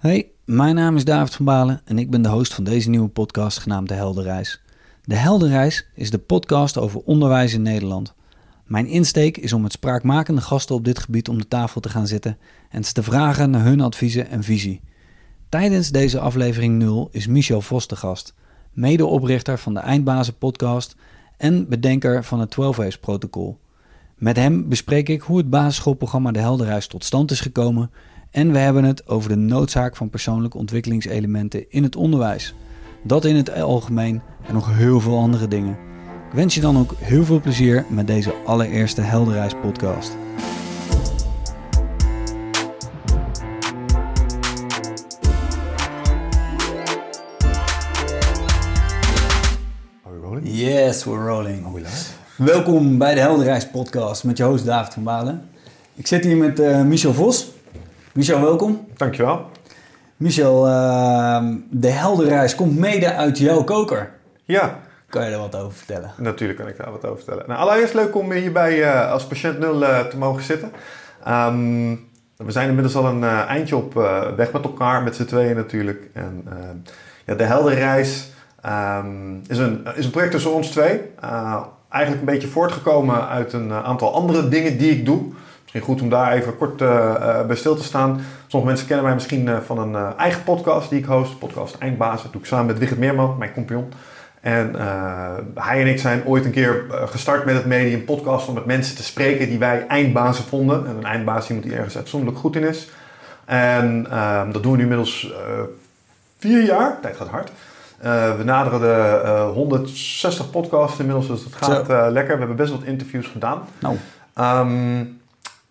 Hey, mijn naam is David van Balen en ik ben de host van deze nieuwe podcast genaamd De Heldenreis. De Heldenreis is de podcast over onderwijs in Nederland. Mijn insteek is om met spraakmakende gasten op dit gebied om de tafel te gaan zitten en ze te vragen naar hun adviezen en visie. Tijdens deze aflevering 0 is Michel Vos de gast, medeoprichter van de Eindbazen podcast en bedenker van het 12 Waves protocol. Met hem bespreek ik hoe het basisschoolprogramma De Heldenreis tot stand is gekomen en we hebben het over de noodzaak van persoonlijke ontwikkelingselementen in het onderwijs. Dat in het algemeen en nog heel veel andere dingen. Ik wens je dan ook heel veel plezier met deze allereerste Heldenreis podcast. Are we rolling? Yes, we're rolling. Are we live? Welkom bij de Heldenreis podcast met je host David van Balen. Ik zit hier met eh, Michel Vos. Michel, welkom. Dankjewel. Michel, uh, de Heldenreis komt mede uit jouw koker. Ja, Kan je er wat over vertellen? natuurlijk kan ik daar wat over vertellen. Nou, allereerst leuk om hierbij uh, als patiënt 0 uh, te mogen zitten. Um, we zijn inmiddels al een uh, eindje op weg met elkaar, met z'n tweeën natuurlijk. En ja, de Heldenreis um, is, een, is een project tussen ons twee. eigenlijk een beetje voortgekomen uit een aantal andere dingen die ik doe. Misschien goed om daar even kort uh, bij stil te staan. Sommige mensen kennen mij misschien uh, van een uh, eigen podcast die ik host. Podcast Eindbazen. Dat doe ik samen met Wigert Meerman, mijn compagnon. En hij en ik zijn ooit een keer gestart met het medium podcast om met mensen te spreken die wij eindbazen vonden. En een eindbaas iemand die ergens uitzonderlijk goed in is. En ehm, dat doen we nu inmiddels vier jaar. Tijd gaat hard. we naderen de 160 podcasts inmiddels, dus het gaat lekker. We hebben best wat interviews gedaan. Nou. Um,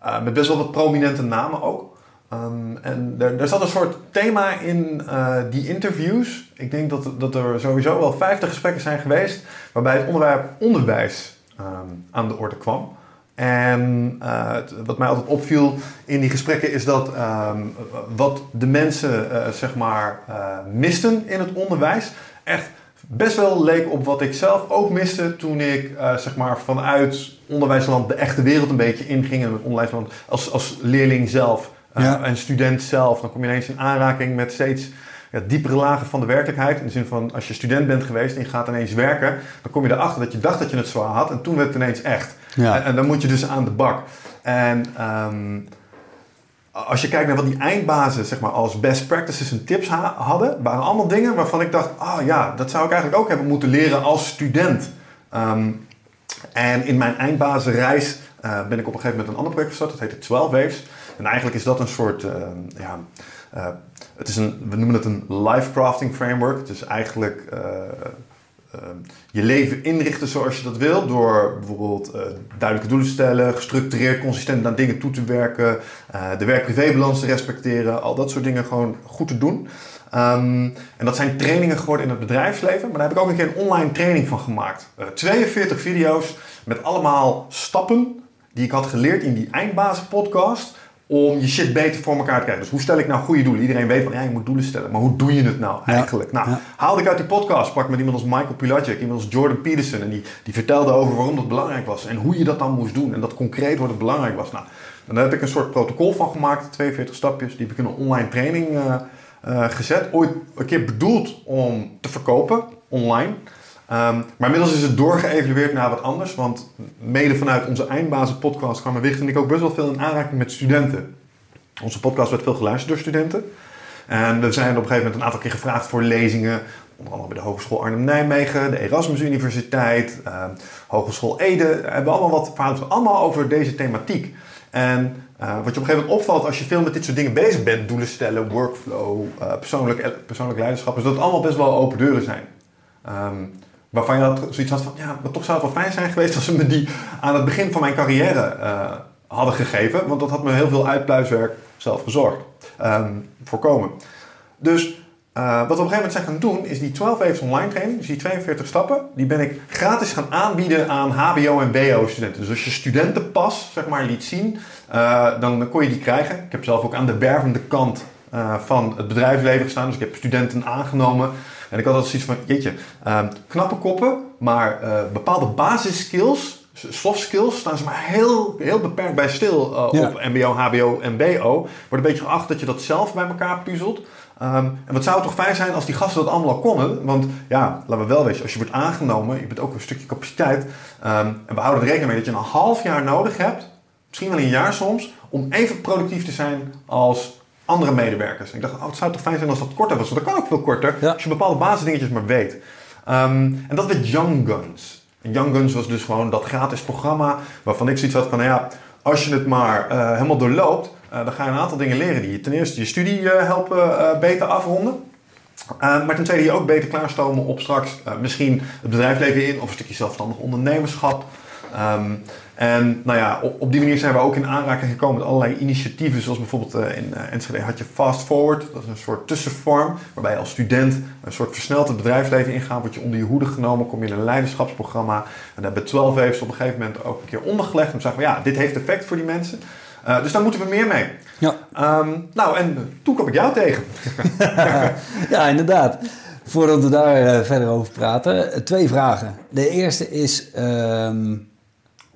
uh, met best wel wat prominente namen ook. Um, en er, er zat een soort thema in uh, die interviews. Ik denk dat, dat er sowieso wel 50 gesprekken zijn geweest waarbij het onderwerp onderwijs um, aan de orde kwam. En uh, wat mij altijd opviel in die gesprekken is dat um, wat de mensen zeg maar misten in het onderwijs echt best wel leek op wat ik zelf ook miste toen ik uh, zeg maar vanuit onderwijsland de echte wereld een beetje inging. En met onderwijsland als, als leerling zelf uh, ja. en student zelf. Dan kom je ineens in aanraking met steeds ja, diepere lagen van de werkelijkheid. In de zin van als je student bent geweest en je gaat ineens werken, dan kom je erachter dat je dacht dat je het zwaar had en toen werd het ineens echt. Ja. En, en, dan moet je dus aan de bak. En um, als je kijkt naar wat die eindbazen zeg maar, als best practices en tips ha hadden, waren allemaal dingen waarvan ik dacht, ah ja, dat zou ik eigenlijk ook hebben moeten leren als student. Um, en in mijn eindbazenreis uh, ben ik op een gegeven moment een ander project gestart, dat heette 12 Waves. En eigenlijk is dat een soort, uh, ja, uh, het is een, we noemen het een life crafting framework. Het is eigenlijk je leven inrichten zoals je dat wil. Door bijvoorbeeld uh, duidelijke doelen te stellen, gestructureerd, consistent naar dingen toe te werken, uh, de werk-privébalans te respecteren, al dat soort dingen gewoon goed te doen. Um, en dat zijn trainingen geworden in het bedrijfsleven. Maar daar heb ik ook een keer een online training van gemaakt. 42 video's met allemaal stappen die ik had geleerd in die eindbazen podcast om je shit beter voor elkaar te krijgen. Dus hoe stel ik nou goede doelen? Iedereen weet van ja, je moet doelen stellen. Maar hoe doe je het nou eigenlijk? Ja. Nou, ja. haalde ik uit die podcast, sprak met iemand als Michael Pilacic, iemand als Jordan Peterson. En die, die vertelde over waarom dat belangrijk was. En hoe je dat dan moest doen. En dat concreet wordt het belangrijk was. Nou, daar heb ik een soort protocol van gemaakt. 42 stapjes. Die heb ik in een online training uh, uh, gezet. Ooit een keer bedoeld om te verkopen online. Um, maar inmiddels is het doorgeëvalueerd naar wat anders. Want mede vanuit onze eindbazen podcast kwamen Wicht en ik ook best wel veel in aanraking met studenten. Onze podcast werd veel geluisterd door studenten. En we zijn op een gegeven moment een aantal keer gevraagd voor lezingen. Onder andere bij de Hogeschool Arnhem-Nijmegen, de Erasmus Universiteit, uh, Hogeschool Ede. We hebben allemaal wat verhalen, allemaal over deze thematiek. En uh, wat je op een gegeven moment opvalt als je veel met dit soort dingen bezig bent, doelen stellen, workflow, uh, persoonlijk, persoonlijk leiderschap, is dat allemaal best wel open deuren zijn. Um, Waarvan je dat zoiets had van, ja, maar toch zou het wel fijn zijn geweest als ze me die aan het begin van mijn carrière uh, hadden gegeven. Want dat had me heel veel uitpluiswerk zelf gezorgd. Um, voorkomen. Dus uh, wat we op een gegeven moment zijn gaan doen, is die 12 Waves online training, dus die 42 stappen, die ben ik gratis gaan aanbieden aan HBO en BO studenten. Dus als je studentenpas, zeg maar, liet zien, uh, dan kon je die krijgen. Ik heb zelf ook aan de wervende kant van het bedrijfsleven gestaan, dus ik heb studenten aangenomen. En ik had altijd zoiets van, jeetje, uh, knappe koppen, maar uh, bepaalde basisskills soft skills staan ze maar heel, heel beperkt bij stil uh, op MBO, HBO en BO. Wordt een beetje geacht dat je dat zelf bij elkaar puzzelt. Um, en wat zou het toch fijn zijn als die gasten dat allemaal al konden? Want ja, laten we wel weten, als je wordt aangenomen, je bent ook een stukje capaciteit. Um, en we houden er rekening mee dat je een half jaar nodig hebt, misschien wel een jaar soms, om even productief te zijn als andere medewerkers. En ik dacht, oh, het zou toch fijn zijn als dat korter was, want dat kan ook veel korter, als je bepaalde basisdingetjes maar weet. Um, en dat werd Young Guns. En Young Guns was dus gewoon dat gratis programma waarvan ik zoiets had van, nou ja, als je het maar uh, helemaal doorloopt, uh, dan ga je een aantal dingen leren die je ten eerste je studie uh, helpen beter afronden. maar ten tweede je ook beter klaarstomen op straks misschien het bedrijfsleven in of een stukje zelfstandig ondernemerschap. Um, en nou ja, op, op, die manier zijn we ook in aanraking gekomen met allerlei initiatieven. Zoals bijvoorbeeld uh, in uh, Enschede had je Fast Forward. Dat is een soort tussenvorm waarbij je als student een soort versneld het bedrijfsleven ingaat. Word je onder je hoede genomen, kom je in een leiderschapsprogramma. En daar hebben 12 heeft op een gegeven moment ook een keer ondergelegd. En zeggen we ja, dit heeft effect voor die mensen. Uh, dus daar moeten we meer mee. Ja. Um, nou, en toen kwam ik jou tegen. ja, inderdaad. Voordat we daar verder over praten, twee vragen. De eerste is... Um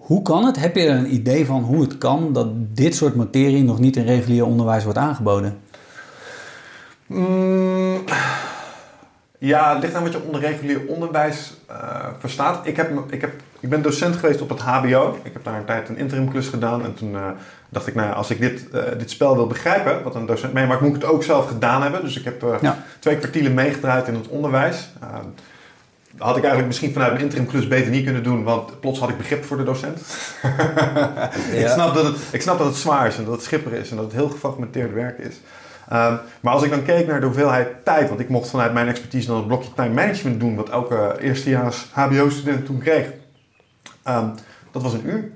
hoe kan het? Heb je er een idee van hoe het kan dat dit soort materie nog niet in regulier onderwijs wordt aangeboden? Mm, ja, het ligt aan wat je onder regulier onderwijs uh, verstaat. Ik, heb, ik, heb, ik ben docent geweest op het HBO. Ik heb daar een tijd een interimklus gedaan. En toen uh, dacht ik, nou als ik dit, uh, dit spel wil begrijpen, wat een docent meemaakt, moet ik het ook zelf gedaan hebben. Dus ik heb ja. twee kwartielen meegedraaid in het onderwijs had ik eigenlijk misschien vanuit mijn interimklus beter niet kunnen doen, want plots had ik begrip voor de docent. ik, snap dat het, ik snap dat het zwaar is en dat het schipper is en dat het heel gefragmenteerd werk is. Um, maar als ik dan keek naar de hoeveelheid tijd, want ik mocht vanuit mijn expertise dan het blokje time management doen, wat elke eerstejaars HBO-student toen kreeg, um, dat was een uur.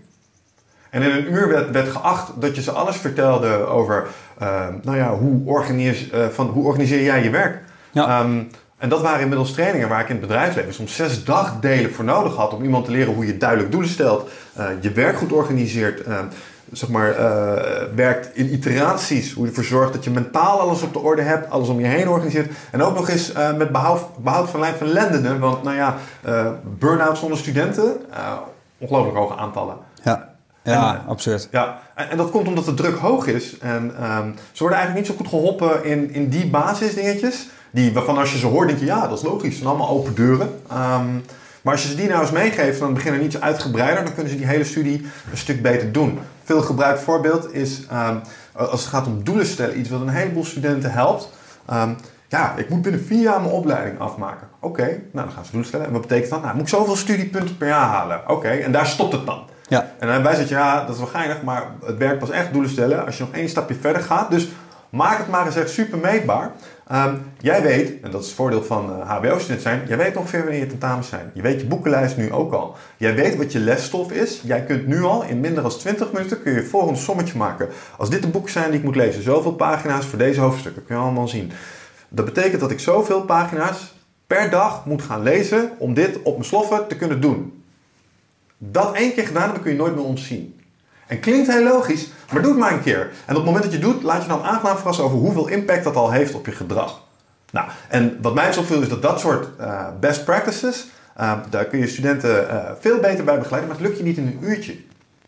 En in een uur werd, werd geacht dat je ze alles vertelde over, uh, nou ja, hoe, organiseer, uh, van, hoe organiseer jij je werk? Ja. Um, en dat waren inmiddels trainingen waar ik in het bedrijfsleven soms zes dagdelen voor nodig had om iemand te leren hoe je duidelijk doelen stelt, uh, je werk goed organiseert, uh, zeg maar, uh, werkt in iteraties, hoe je ervoor zorgt dat je mentaal alles op de orde hebt, alles om je heen organiseert. En ook nog eens met behoud, behoud van lijn van lendenen, want nou ja, burn-out zonder studenten, ongelooflijk hoge aantallen. Ja. Ja, en, absurd. Ja, en, en, dat komt omdat de druk hoog is. En um, ze worden eigenlijk niet zo goed geholpen in, in die basisdingetjes. Die, waarvan als je ze hoort, denk je, ja, dat is logisch. Het zijn allemaal open deuren. Um, maar als je ze die nou eens meegeeft, dan beginnen niet zo uitgebreider. Dan kunnen ze die hele studie een stuk beter doen. Veel gebruikt voorbeeld is, um, als het gaat om doelen stellen, iets wat een heleboel studenten helpt. Um, ja, ik moet binnen vier jaar mijn opleiding afmaken. Oké, okay, nou dan gaan ze doelen stellen. En wat betekent dat? Nou, moet ik zoveel studiepunten per jaar halen. Oké, en daar stopt het dan. Ja. En dan wij zeggen, ja, dat is wel geinig, maar het werkt pas echt doelen stellen als je nog één stapje verder gaat. Dus maak het maar eens echt super meetbaar. Um, jij weet, en dat is het voordeel van uh, HBO-student zijn, jij weet ongeveer wanneer je tentamens zijn. Je weet je boekenlijst nu ook al. Jij weet wat je lesstof is. Jij kunt nu al in minder dan 20 minuten kun je het volgende sommetje maken. Als dit de boeken zijn die ik moet lezen, zoveel pagina's voor deze hoofdstukken, kun je allemaal zien. Dat betekent dat ik zoveel pagina's per dag moet gaan lezen om dit op mijn sloffen te kunnen doen. Dat één keer gedaan hebben kun je nooit meer ontzien. En klinkt heel logisch, maar doe het maar een keer. En op het moment dat je doet, laat je dan aangenaam verrassen over hoeveel impact dat al heeft op je gedrag. Nou, en wat mij zo opviel is dat dat soort uh, best practices, uh, daar kun je studenten uh, veel beter bij begeleiden, maar het lukt je niet in een uurtje.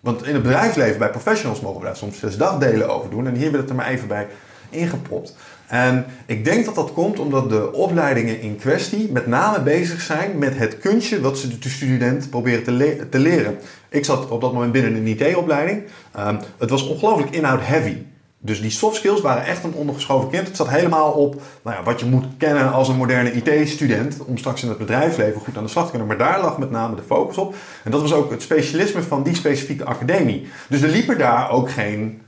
Want in het bedrijfsleven, bij professionals, mogen we daar soms zes dagdelen over doen. En hier werd het er maar even bij ingepropt. En ik denk dat dat komt omdat de opleidingen in kwestie met name bezig zijn met het kunstje wat ze de student proberen te, leren. Ik zat op dat moment binnen een IT-opleiding. Um, het was ongelooflijk inhoud-heavy. Dus die soft skills waren echt een ondergeschoven kind. Het zat helemaal op nou ja, wat je moet kennen als een moderne IT-student. Om straks in het bedrijfsleven goed aan de slag te kunnen. Maar daar lag met name de focus op. En dat was ook het specialisme van die specifieke academie. Dus er liepen daar ook geen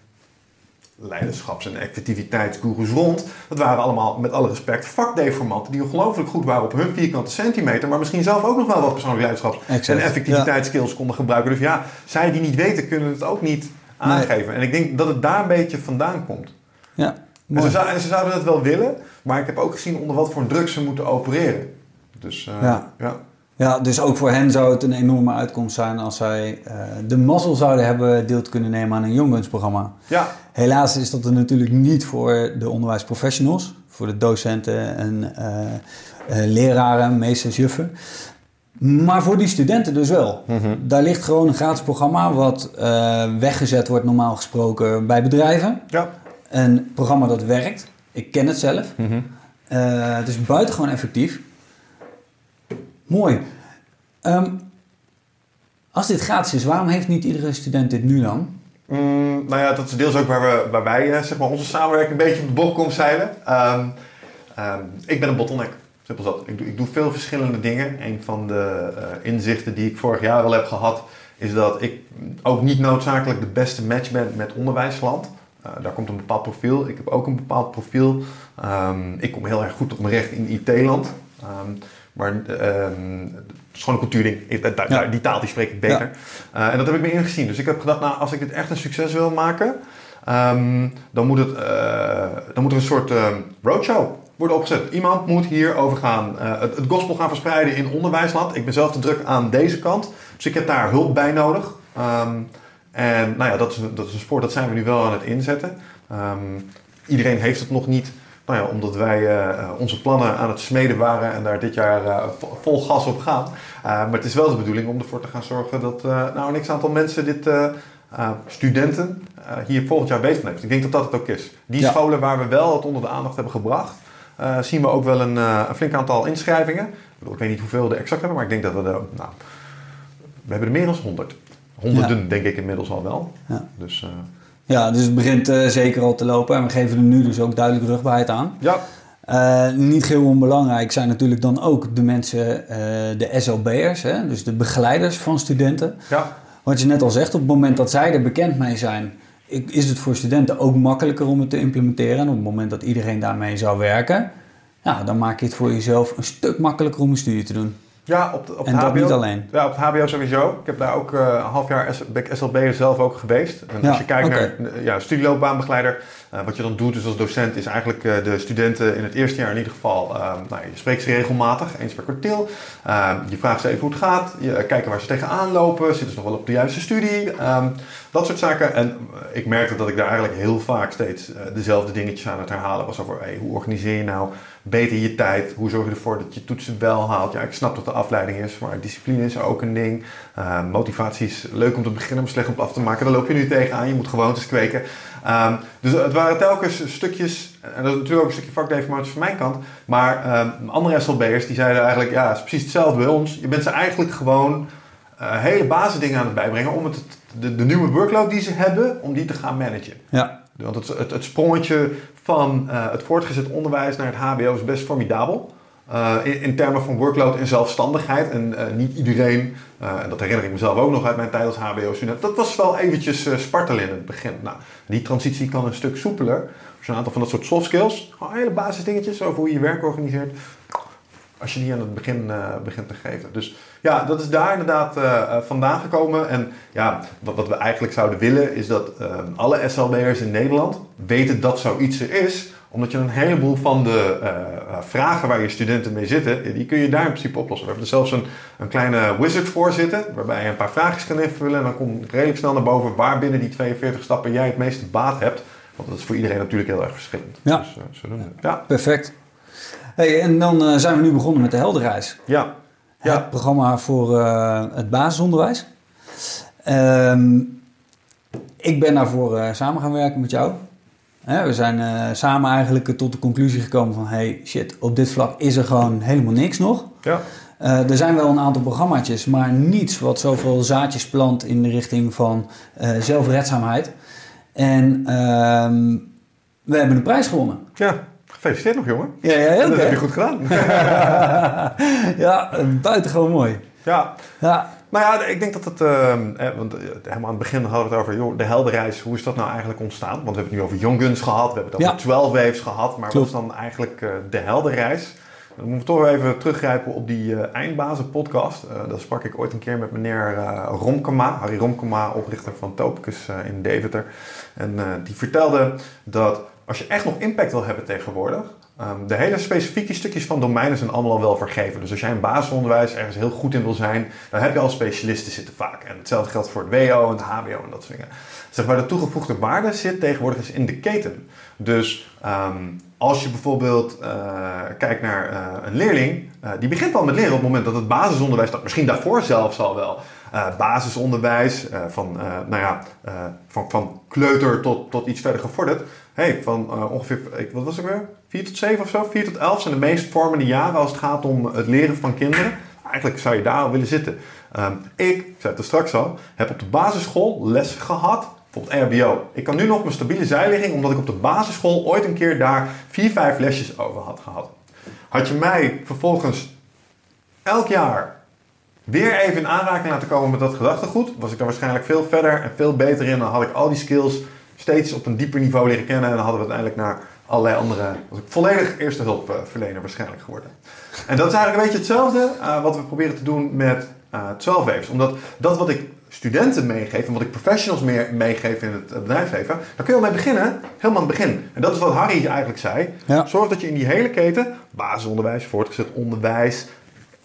leiderschaps- en effectiviteitsgurus rond. Dat waren allemaal, met alle respect, vakdeformanten die ongelooflijk goed waren op hun vierkante centimeter, maar misschien zelf ook nog wel wat persoonlijke leiderschaps- en effectiviteitsskills konden gebruiken. Dus ja, zij die niet weten, kunnen het ook niet aangeven. En ik denk dat het daar een beetje vandaan komt. Ja, en ze, en, ze, zouden het wel willen, maar ik heb ook gezien onder wat voor druk ze moeten opereren. Dus uh, ja. ja. Ja, dus ook voor hen zou het een enorme uitkomst zijn als zij uh, de mazzel zouden hebben deel te kunnen nemen aan een jongensprogramma. Ja. Helaas is dat er natuurlijk niet voor de onderwijsprofessionals, voor de docenten en uh, uh, leraren, meesters, juffen. Maar voor die studenten dus wel. Mhm. Daar ligt gewoon een gratis programma wat eh, weggezet wordt normaal gesproken bij bedrijven. Ja. Een programma dat werkt. Ik ken het zelf. Mhm. Eh, het is buitengewoon effectief. Mooi. Ehm, als dit gratis is, waarom heeft niet iedere student dit nu dan? Mm, nou ja, dat is deels ook waar, we, waar wij eh, zeg maar, onze samenwerking een beetje op de bocht komt zeilen. Ehm, ehm, ik ben een bottleneck. Simpel dat. Ik doe, ik doe veel verschillende dingen. Een van de eh, inzichten die ik vorig jaar al heb gehad, is dat ik ook niet noodzakelijk de beste match ben met onderwijsland. Eh, daar komt een bepaald profiel. Ik heb ook een bepaald profiel. Ik kom heel erg goed op mijn recht in IT-land. Maar ehm, het is gewoon een cultuurding. Ja. Die taal die spreek ik beter. Eh, en dat heb ik me ingezien. Dus ik heb gedacht, nou, als ik dit echt een succes wil maken, ehm, dan, moet het, eh, dan moet er een soort ehm, roadshow worden opgezet. Iemand moet hierover gaan, eh, het, het gospel gaan verspreiden in onderwijsland. Ik ben zelf te druk aan deze kant, dus ik heb daar hulp bij nodig. En nou ja, dat is, een- dat is een spoor, dat zijn we nu wel aan het inzetten. Iedereen heeft het nog niet. Nou ja, omdat wij eh, onze plannen aan het smeden waren en daar dit jaar eh, vo- vol gas op gaan. Maar het is wel de bedoeling om ervoor te gaan zorgen dat nou een x-aantal mensen dit, uh, studenten, uh, hier volgend jaar bezig neemt. Ik denk dat dat het ook is. Die Ja. scholen waar we wel het onder de aandacht hebben gebracht, uh, zien we ook wel een, een flink aantal inschrijvingen. Ik, bedoel, ik weet niet hoeveel we er exact hebben, maar ik denk dat we er, nou, we hebben er meer dan 100. Honderden ja. denk ik inmiddels al wel. Ja. Dus, ja, dus het begint uh, zeker al te lopen en we geven er nu dus ook duidelijk rugbaarheid aan. Ja. Uh, niet heel onbelangrijk zijn natuurlijk dan ook de mensen, uh, de SLB'ers, hè? dus de begeleiders van studenten. Ja. Wat je net al zegt, op het moment dat zij er bekend mee zijn, is het voor studenten ook makkelijker om het te implementeren. En op het moment dat iedereen daarmee zou werken, ja, dan maak je het voor jezelf een stuk makkelijker om een studie te doen. Ja, op, de, op en dat HBO, niet alleen. Ja, op het HBO sowieso. Ik heb daar ook uh, een half jaar S, ben ik SLB'er zelf ook geweest. En Ja, als je kijkt naar ja, studieloopbaanbegeleider, uh, wat je dan doet dus als docent is eigenlijk uh, de studenten in het eerste jaar in ieder geval, uh, nou, je spreekt ze regelmatig, eens per kwartiel. Je vraagt ze even hoe het gaat, je, kijken waar ze tegenaan lopen, zitten ze nog wel op de juiste studie, um, dat soort zaken. En ik merkte dat ik daar eigenlijk heel vaak steeds dezelfde dingetjes aan het herhalen was over hey, hoe organiseer je nou beter je tijd, hoe zorg je ervoor dat je toetsen wel haalt. Ja, ik snap dat de afleiding is, maar discipline is ook een ding. Motivatie is leuk om te beginnen, maar slecht om af te maken. Daar loop je nu tegenaan, je moet gewoontes kweken. Um, dus het waren telkens stukjes, en dat is natuurlijk ook een stukje vakdeformatie van mijn kant, maar um, andere SLB'ers die zeiden eigenlijk, ja, het is precies hetzelfde bij ons. Je bent ze eigenlijk gewoon uh, hele basisdingen aan het bijbrengen om het, de, de nieuwe workload die ze hebben, om die te gaan managen. Ja. Want het, het, het sprongetje van uh, het voortgezet onderwijs naar het HBO is best formidabel. Uh, in, termen van workload en zelfstandigheid. En uh, niet iedereen, en dat herinner ik mezelf ook nog uit mijn tijd als HBO-student, dat was wel eventjes spartelen in het begin. Nou, die transitie kan een stuk soepeler. Een aantal van dat soort soft skills, gewoon hele basis dingetjes over hoe je je werk organiseert. Als je die aan het begin begint te geven. Dus ja, dat is daar inderdaad vandaan gekomen. En ja, wat, wat, we eigenlijk zouden willen is dat uh, alle SLB'ers in Nederland weten dat zoiets er is. Omdat je een heleboel van de vragen waar je studenten mee zitten, die kun je daar in principe oplossen. We hebben er zelfs een, een kleine wizard voor zitten, waarbij je een paar vraagjes kan invullen. En dan komt redelijk snel naar boven waar binnen die 42 stappen jij het meeste baat hebt. Want dat is voor iedereen natuurlijk heel erg verschillend. Ja, dus, zo doen we. ja. perfect. Hey, en dan uh, zijn we nu begonnen met de Helderreis. Ja. ja. Het programma voor uh, het basisonderwijs. Um, ik ben daarvoor uh, samen gaan werken met jou. We zijn samen eigenlijk tot de conclusie gekomen van... hey, shit, op dit vlak is er gewoon helemaal niks nog. Ja. er zijn wel een aantal programmaatjes, maar niets wat zoveel zaadjes plant... in de richting van zelfredzaamheid. En ehm, we hebben een prijs gewonnen. Ja. Gefeliciteerd nog, jongen. Ja, ja, heel Dat heb je goed gedaan. ja, buitengewoon mooi. Ja. ja. Nou ja, ik denk dat het... Uh, want helemaal aan het begin hadden we het over joh, de helderreis. Hoe is dat nou eigenlijk ontstaan? Want we hebben het nu over Young Guns gehad. We hebben het over 12 Waves gehad. Maar Klopt. wat is dan eigenlijk uh, de helderreis? Dan moeten we toch even teruggrijpen op die uh, eindbazen podcast. Uh, dat sprak ik ooit een keer met meneer uh, Romkema, Harry Romkema, oprichter van Topicus in Deventer. En die vertelde dat als je echt nog impact wil hebben tegenwoordig, um, de hele specifieke stukjes van domeinen zijn allemaal al wel vergeven. Dus als jij in basisonderwijs ergens heel goed in wil zijn, dan heb je al specialisten zitten vaak. En hetzelfde geldt voor het WO en het HBO en dat soort dingen. Zeg maar, de toegevoegde waarde zit tegenwoordig eens in de keten. Dus um, als je bijvoorbeeld uh, kijkt naar uh, een leerling, uh, die begint al met leren op het moment dat het basisonderwijs, dat misschien daarvoor zelfs al wel, basisonderwijs, van, nou ja, van, van kleuter tot, tot iets verder gevorderd. Hey, van ongeveer, wat was het weer? 4 tot 7 of zo? 4 tot 11 zijn de meest vormende jaren als het gaat om het leren van kinderen. Eigenlijk zou je daar al willen zitten. Um, ik, ik zei het er straks al, heb op de basisschool les gehad bijvoorbeeld RBO. Ik kan nu nog mijn stabiele zijligging, omdat ik op de basisschool ooit een keer daar vier, vijf lesjes over had gehad. Had je mij vervolgens elk jaar weer even in aanraking laten komen met dat gedachtegoed, was ik daar waarschijnlijk veel verder en veel beter in. Dan had ik al die skills steeds op een dieper niveau leren kennen en dan hadden we uiteindelijk naar allerlei andere, was ik volledig eerste hulpverlener waarschijnlijk geworden. En dat is eigenlijk een beetje hetzelfde uh, wat we proberen te doen met uh, 12 waves. Omdat dat wat ik studenten meegeef en wat ik professionals meer meegeef in het bedrijfsleven, dan kun je al mee beginnen, helemaal aan het begin. En dat is wat Harry eigenlijk zei. Zorg dat je in die hele keten, basisonderwijs, voortgezet onderwijs,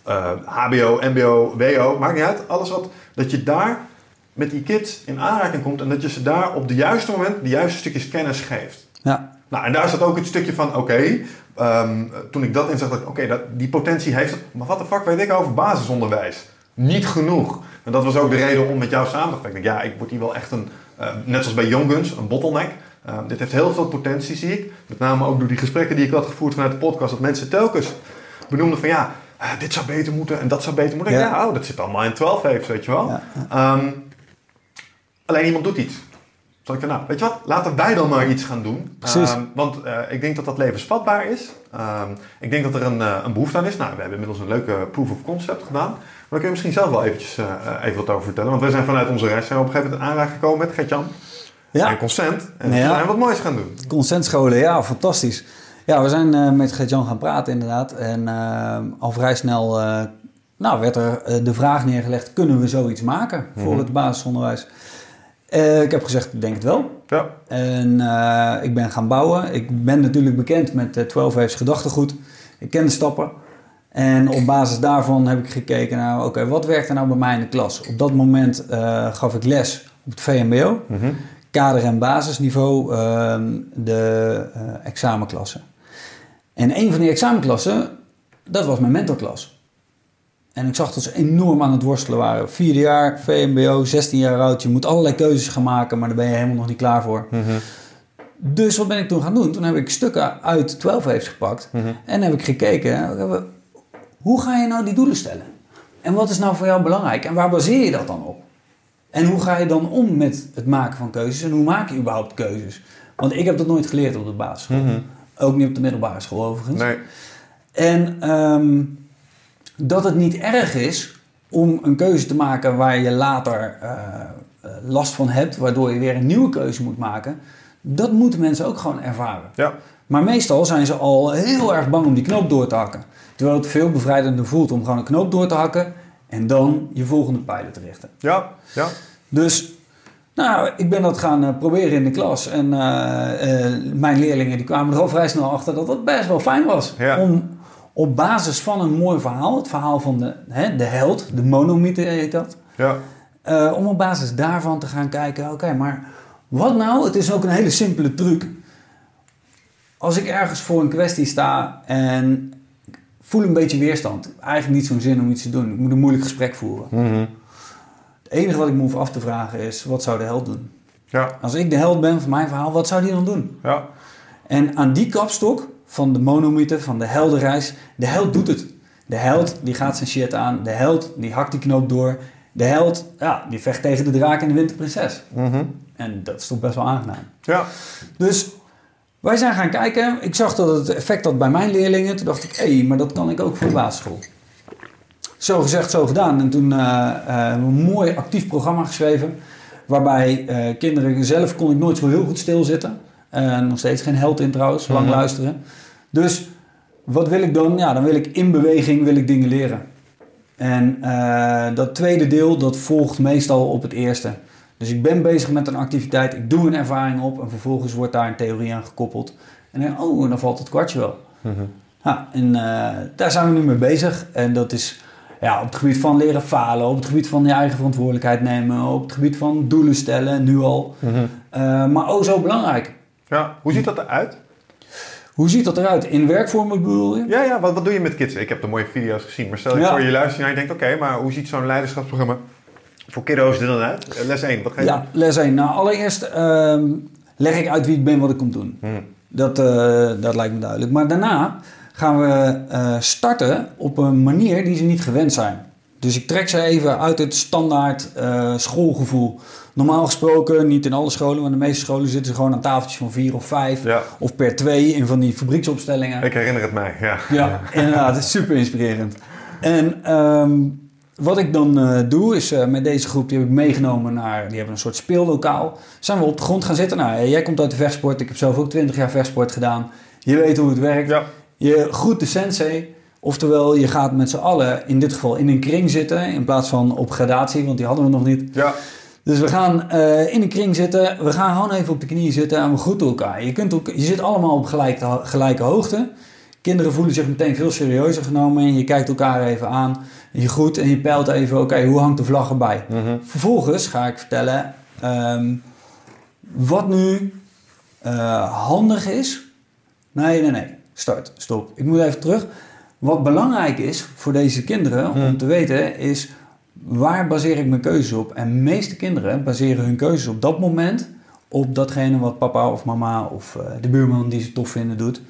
uh, HBO, MBO, WO, maakt niet uit, alles wat, dat je daar met die kids in aanraking komt en dat je ze daar op de juiste moment de juiste stukjes kennis geeft. Ja. Nou, en daar zat ook het stukje van, oké, ehm, toen ik dat inzag, dacht ik, oké, die potentie heeft het, maar wat de fuck weet ik over basisonderwijs? Niet genoeg. En dat was ook de reden om met jou samen te werken. Ja, ik word hier wel echt een, uh, net zoals bij Young Guns, een bottleneck. Uh, dit heeft heel veel potentie, zie ik. Met name ook door die gesprekken die ik had gevoerd vanuit de podcast. Dat mensen telkens benoemden van ja, uh, dit zou beter moeten en dat zou beter moeten. Ja, ja oh, dat zit allemaal in 12 heeft, weet je wel. Ja. Um, alleen iemand doet iets. Zal ik nou, weet je wat, laten wij dan maar iets gaan doen. Precies. Um, want uh, ik denk dat dat levensvatbaar is. Um, ik denk dat er een, uh, een behoefte aan is. Nou, we hebben inmiddels een leuke proof of concept gedaan. Maar daar kun je misschien zelf wel eventjes, uh, even wat over vertellen. Want wij zijn vanuit onze reis zijn we op een gegeven moment aanraking gekomen met Gertjan. Ja. En Consent. En we zijn wat moois gaan doen. Concentscholen, ja, fantastisch. Ja, we zijn met Gertjan gaan praten inderdaad. En uh, al vrij snel nou, werd er de vraag neergelegd... kunnen we zoiets maken voor mm -hmm. het basisonderwijs? Ik heb gezegd, ik denk het wel. Ja. En ik ben gaan bouwen. Ik ben natuurlijk bekend met 12 Waves gedachtegoed. Ik ken de stappen. En op basis daarvan heb ik gekeken naar, oké, wat werkt er nou bij mij in de klas? Op dat moment uh, gaf ik les op het VMBO, mm -hmm. kader- en basisniveau, uh, de examenklassen. En een van die examenklassen, dat was mijn mentorklas. En ik zag dat ze enorm aan het worstelen waren. Vierde jaar, VMBO, 16 jaar oud, je moet allerlei keuzes gaan maken, maar daar ben je helemaal nog niet klaar voor. Mm -hmm. Dus wat ben ik toen gaan doen? Toen heb ik stukken uit 12 heeft gepakt mm -hmm. en heb ik gekeken hoe ga je nou die doelen stellen? En wat is nou voor jou belangrijk? En waar baseer je dat dan op? En hoe ga je dan om met het maken van keuzes? En hoe maak je überhaupt keuzes? Want ik heb dat nooit geleerd op de basisschool. Mm -hmm. Ook niet op de middelbare school overigens. Nee. En um, dat het niet erg is om een keuze te maken waar je later uh, last van hebt, waardoor je weer een nieuwe keuze moet maken. Dat moeten mensen ook gewoon ervaren. Ja. Maar meestal zijn ze al heel erg bang om die knoop door te hakken. Terwijl het veel bevrijdender voelt om gewoon een knoop door te hakken en dan je volgende pijlen te richten. Ja, ja. Dus, nou, ik ben dat gaan uh, proberen in de klas. En uh, uh, mijn leerlingen die kwamen er al vrij snel achter dat dat best wel fijn was. Ja. Om op basis van een mooi verhaal, het verhaal van de, hè, de held, de monomythe heet dat. Ja. om op basis daarvan te gaan kijken, oké, maar wat nou? Het is ook een hele simpele truc. Als ik ergens voor een kwestie sta en voel een beetje weerstand. Eigenlijk niet zo'n zin om iets te doen. Ik moet een moeilijk gesprek voeren. Mm Het enige wat ik me hoef af te vragen is, wat zou de held doen? Ja. Als ik de held ben van mijn verhaal, wat zou die dan doen? Ja. En aan die kapstok van de monomythe, van de heldenreis, de held doet het. De held die gaat zijn shit aan. De held die hakt die knoop door. De held, ja, die vecht tegen de draak en de winterprinses. Mm -hmm. En dat is toch best wel aangenaam. Ja. Dus wij zijn gaan kijken. Ik zag dat het effect had bij mijn leerlingen. Toen dacht ik, hé, hey, maar dat kan ik ook voor de basisschool. Zo gezegd, zo gedaan. En toen uh, uh, een mooi actief programma geschreven. Waarbij uh, kinderen zelf kon ik nooit zo heel goed stilzitten. Nog steeds geen held in trouwens, lang mm -hmm. luisteren. Dus wat wil ik dan? Ja, dan wil ik in beweging wil ik dingen leren. En dat tweede deel, dat volgt meestal op het eerste. Dus ik ben bezig met een activiteit, ik doe een ervaring op en vervolgens wordt daar een theorie aan gekoppeld. En dan, oh, dan valt het kwartje wel. Mm -hmm. ja, en uh, daar zijn we nu mee bezig. En dat is ja, op het gebied van leren falen, op het gebied van je eigen verantwoordelijkheid nemen, op het gebied van doelen stellen, nu al. Mm -hmm. uh, maar oh, zo belangrijk. Ja, hoe ziet dat eruit? Hoe ziet dat eruit? In werkvormen bedoel je? Ja, ja wat, wat doe je met kids? Ik heb de mooie video's gezien, maar stel je Ja. voor je luistert en je denkt, oké, maar hoe ziet zo'n leiderschapsprogramma voor kiddo's er dan uit? Les 1, wat ga je Ja, les 1. Nou, allereerst ehm, leg ik uit wie ik ben, wat ik kom doen. doen? Hm. Dat, eh, dat lijkt me duidelijk. Maar daarna gaan we eh, starten op een manier die ze niet gewend zijn. Dus ik trek ze even uit het standaard eh, schoolgevoel. Normaal gesproken, niet in alle scholen, maar in de meeste scholen zitten ze gewoon aan tafeltjes van vier of vijf. Ja, Of per twee in van die fabrieksopstellingen. ik herinner het mij, ja. Ja, inderdaad. Het is super inspirerend. En ehm, wat ik dan eh, doe, is eh, met deze groep, die heb ik meegenomen naar, die hebben een soort speellokaal. Zijn we op de grond gaan zitten. Nou, jij komt uit de vechtsport. Ik heb zelf ook 20 jaar vechtsport gedaan. Je weet hoe het werkt. Ja, Je groet de sensei. Oftewel, je gaat met z'n allen, in dit geval in een kring zitten, in plaats van op gradatie, want die hadden we nog niet. ja, Dus we gaan eh, in een kring zitten. We gaan gewoon even op de knieën zitten en we groeten elkaar. Je, kunt ook, je zit allemaal op gelijke, gelijke hoogte. Kinderen voelen zich meteen veel serieuzer genomen. En je kijkt elkaar even aan. En je groet en je peilt even, oké, hoe hangt de vlag erbij? Mhm. Vervolgens ga ik vertellen ehm, wat nu eh, handig is. Nee, nee, nee. Start, stop. Ik moet even terug. Wat belangrijk is voor deze kinderen om Hmm. te weten is waar baseer ik mijn keuzes op. En de meeste kinderen baseren hun keuzes op dat moment op datgene wat papa of mama of eh, de buurman die ze tof vinden doet.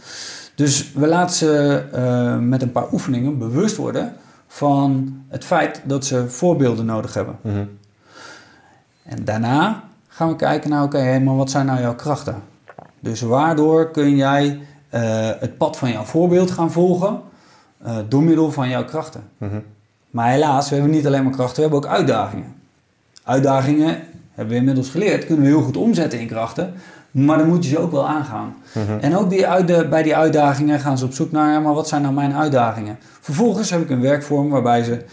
Dus we laten ze eh, met een paar oefeningen bewust worden van het feit dat ze voorbeelden nodig hebben. Mhm. En daarna gaan we kijken naar, oké, maar wat zijn nou jouw krachten? Dus waardoor kun jij eh, het pad van jouw voorbeeld gaan volgen eh, door middel van jouw krachten? Mhm. Maar helaas, we hebben niet alleen maar krachten, we hebben ook uitdagingen. Uitdagingen, hebben we inmiddels geleerd, kunnen we heel goed omzetten in krachten. Maar dan moet je ze ook wel aangaan. Mhm. En ook die uitda- bij die uitdagingen gaan ze op zoek naar, ja, maar wat zijn nou mijn uitdagingen? Vervolgens heb ik een werkvorm waarbij ze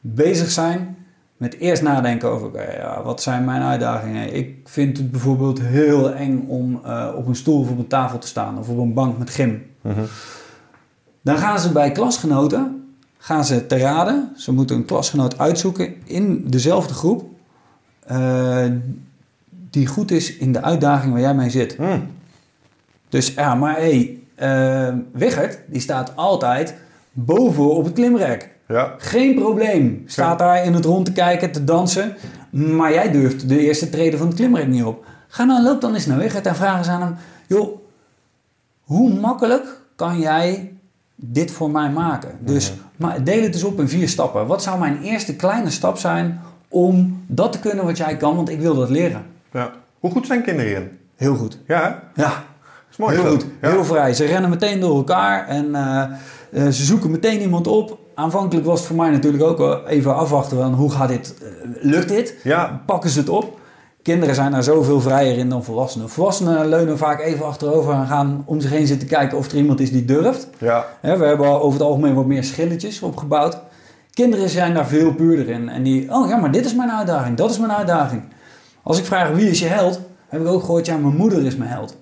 bezig zijn met eerst nadenken over, ja, wat zijn mijn uitdagingen? Ik vind het bijvoorbeeld heel eng om eh, op een stoel of op een tafel te staan of op een bank met gym. Mhm. Dan gaan ze bij klasgenoten, gaan ze te raden. Ze moeten een klasgenoot uitzoeken in dezelfde groep. eh, die goed is in de uitdaging waar jij mee zit. Mm. Dus ja, maar hé, hey, eh, Wiggert, die staat altijd boven op het klimrek. Ja, Geen probleem. Staat daar in het rond te kijken, te dansen. Maar jij durft de eerste treden van het klimrek niet op. Ga dan, loop dan eens naar Wiggert en vraag eens aan hem... joh, hoe makkelijk kan jij dit voor mij maken? Dus maar deel het dus op in vier stappen. Wat zou mijn eerste kleine stap zijn om dat te kunnen wat jij kan? Want ik wil dat leren. ja. Hoe goed zijn kinderen hierin? Heel goed. Ja, hè? Ja, Dat is mooi. heel goed. Ja. Heel vrij. Ze rennen meteen door elkaar en eh, eh, ze zoeken meteen iemand op. Aanvankelijk was het voor mij natuurlijk ook wel even afwachten van hoe gaat dit, eh, lukt dit? Ja, Pakken ze het op? Kinderen zijn daar zoveel vrijer in dan volwassenen. Volwassenen leunen vaak even achterover en gaan om zich heen zitten kijken of er iemand is die durft. ja, Hè, we hebben over het algemeen wat meer schilletjes opgebouwd. Kinderen zijn daar veel puurder in. En die, oh ja, maar dit is mijn uitdaging, dat is mijn uitdaging. Als ik vraag wie is je held, heb ik ook gehoord, ja, mijn moeder is mijn held.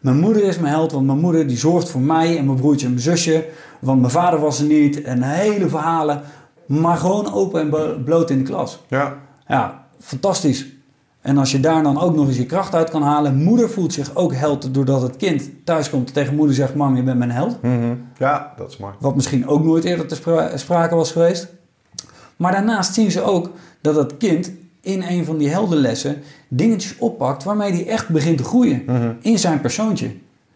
Mijn moeder is mijn held, want mijn moeder die zorgt voor mij en mijn broertje en mijn zusje. Want mijn vader was er niet en hele verhalen. Maar gewoon open en blo- bloot in de klas. ja. Ja, fantastisch. En als je daar dan ook nog eens je kracht uit kan halen. Moeder voelt zich ook held doordat het kind thuis komt en tegen moeder zegt... Mam, je bent mijn held. Mhm. Ja, dat is mooi. Wat misschien ook nooit eerder te spra- sprake was geweest. Maar daarnaast zien ze ook dat het kind in een van die heldenlessen dingetjes oppakt waarmee hij echt begint te groeien Mhm. in zijn persoontje.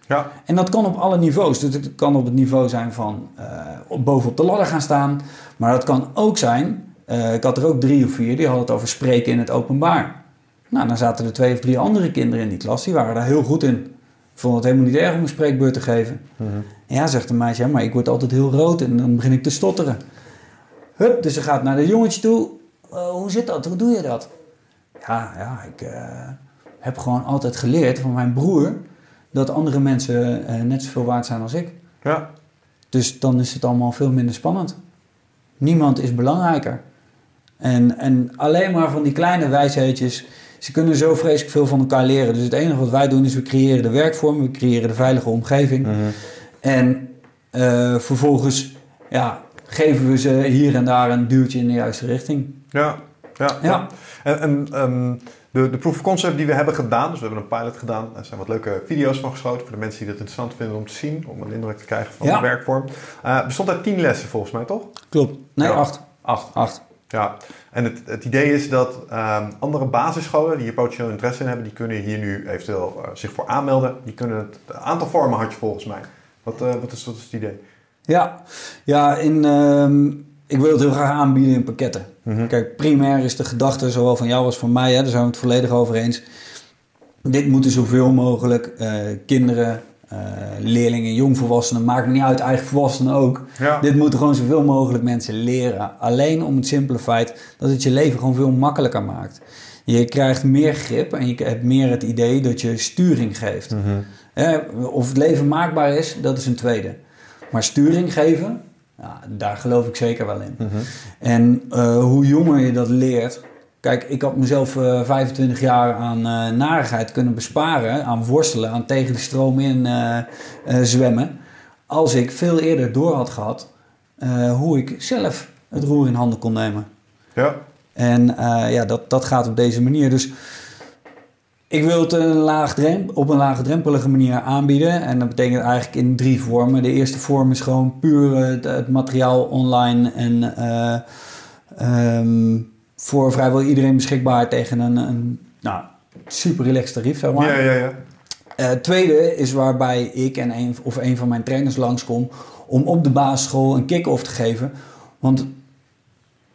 Ja, En dat kan op alle niveaus. Dus het kan op het niveau zijn van eh, op- bovenop de ladder gaan staan. Maar dat kan ook zijn, eh, ik had er ook drie of vier, die hadden het over spreken in het openbaar. Nou, dan zaten er twee of drie andere kinderen in die klas, die waren daar heel goed in. Ik vond het helemaal niet erg om een spreekbeurt te geven. Mhm. En ja, zegt een meisje, ja, maar ik word altijd heel rood en dan begin ik te stotteren. Hup, dus ze gaat naar de jongetje toe. "Eh, hoe zit dat? Hoe doe je dat? Ja, ja, ik eh, heb gewoon altijd geleerd van mijn broer dat andere mensen eh, net zoveel waard zijn als ik. ja, Dus dan is het allemaal veel minder spannend. Niemand is belangrijker. En, en alleen maar van die kleine wijsheidjes. Ze kunnen zo vreselijk veel van elkaar leren. Dus het enige wat wij doen is we creëren de werkvorm, we creëren de veilige omgeving. Mhm. En eh, vervolgens ja, geven we ze hier en daar een duwtje in de juiste richting. ja, ja. Ja. En, en ehm, De, de proof of concept die we hebben gedaan, dus we hebben een pilot gedaan. Er zijn wat leuke video's van geschoten voor de mensen die het interessant vinden om te zien. Om een indruk te krijgen van Ja. de werkvorm. Eh bestond uit tien lessen volgens mij, toch? Klopt. Nee, acht. Acht. Acht. Ja, en het, het idee is dat ehm, andere basisscholen die hier potentieel interesse in hebben, die kunnen hier nu eventueel eh, zich voor aanmelden. Die kunnen het aantal vormen had je volgens mij. Wat, eh, wat, is, wat is het idee? Ja, ja in, ehm, ik wil het heel graag aanbieden in pakketten. Mhm. Kijk, primair is de gedachte zowel van jou als van mij, hè, daar zijn we het volledig over eens. Dit moeten zoveel mogelijk eh, kinderen, eh, leerlingen, jongvolwassenen, maakt me niet uit, eigen volwassenen ook. Ja. Dit moeten gewoon zoveel mogelijk mensen leren. Alleen om het simpele feit dat het je leven gewoon veel makkelijker maakt. Je krijgt meer grip en je hebt meer het idee dat je sturing geeft. Mhm. Hè, of het leven maakbaar is, dat is een tweede. Maar sturing geven, daar geloof ik zeker wel in. Mhm. En eh, hoe jonger je dat leert. Kijk, ik had mezelf eh, 25 jaar aan eh, narigheid kunnen besparen, aan worstelen, aan tegen de stroom in eh, eh, zwemmen. Als ik veel eerder door had gehad eh, hoe ik zelf het roer in handen kon nemen. Ja. En eh, ja, dat, dat gaat op deze manier. Dus ik wil het een op een laagdrempelige manier aanbieden. En dat betekent eigenlijk in drie vormen. De eerste vorm is gewoon puur het, het materiaal online en eh, ehm, voor vrijwel iedereen beschikbaar tegen een, een nou, super relaxed tarief, zeg maar. Ja, ja, ja. Eh, Het tweede is waarbij ik en een, of een van mijn trainers langskom om op de basisschool een kick-off te geven. Want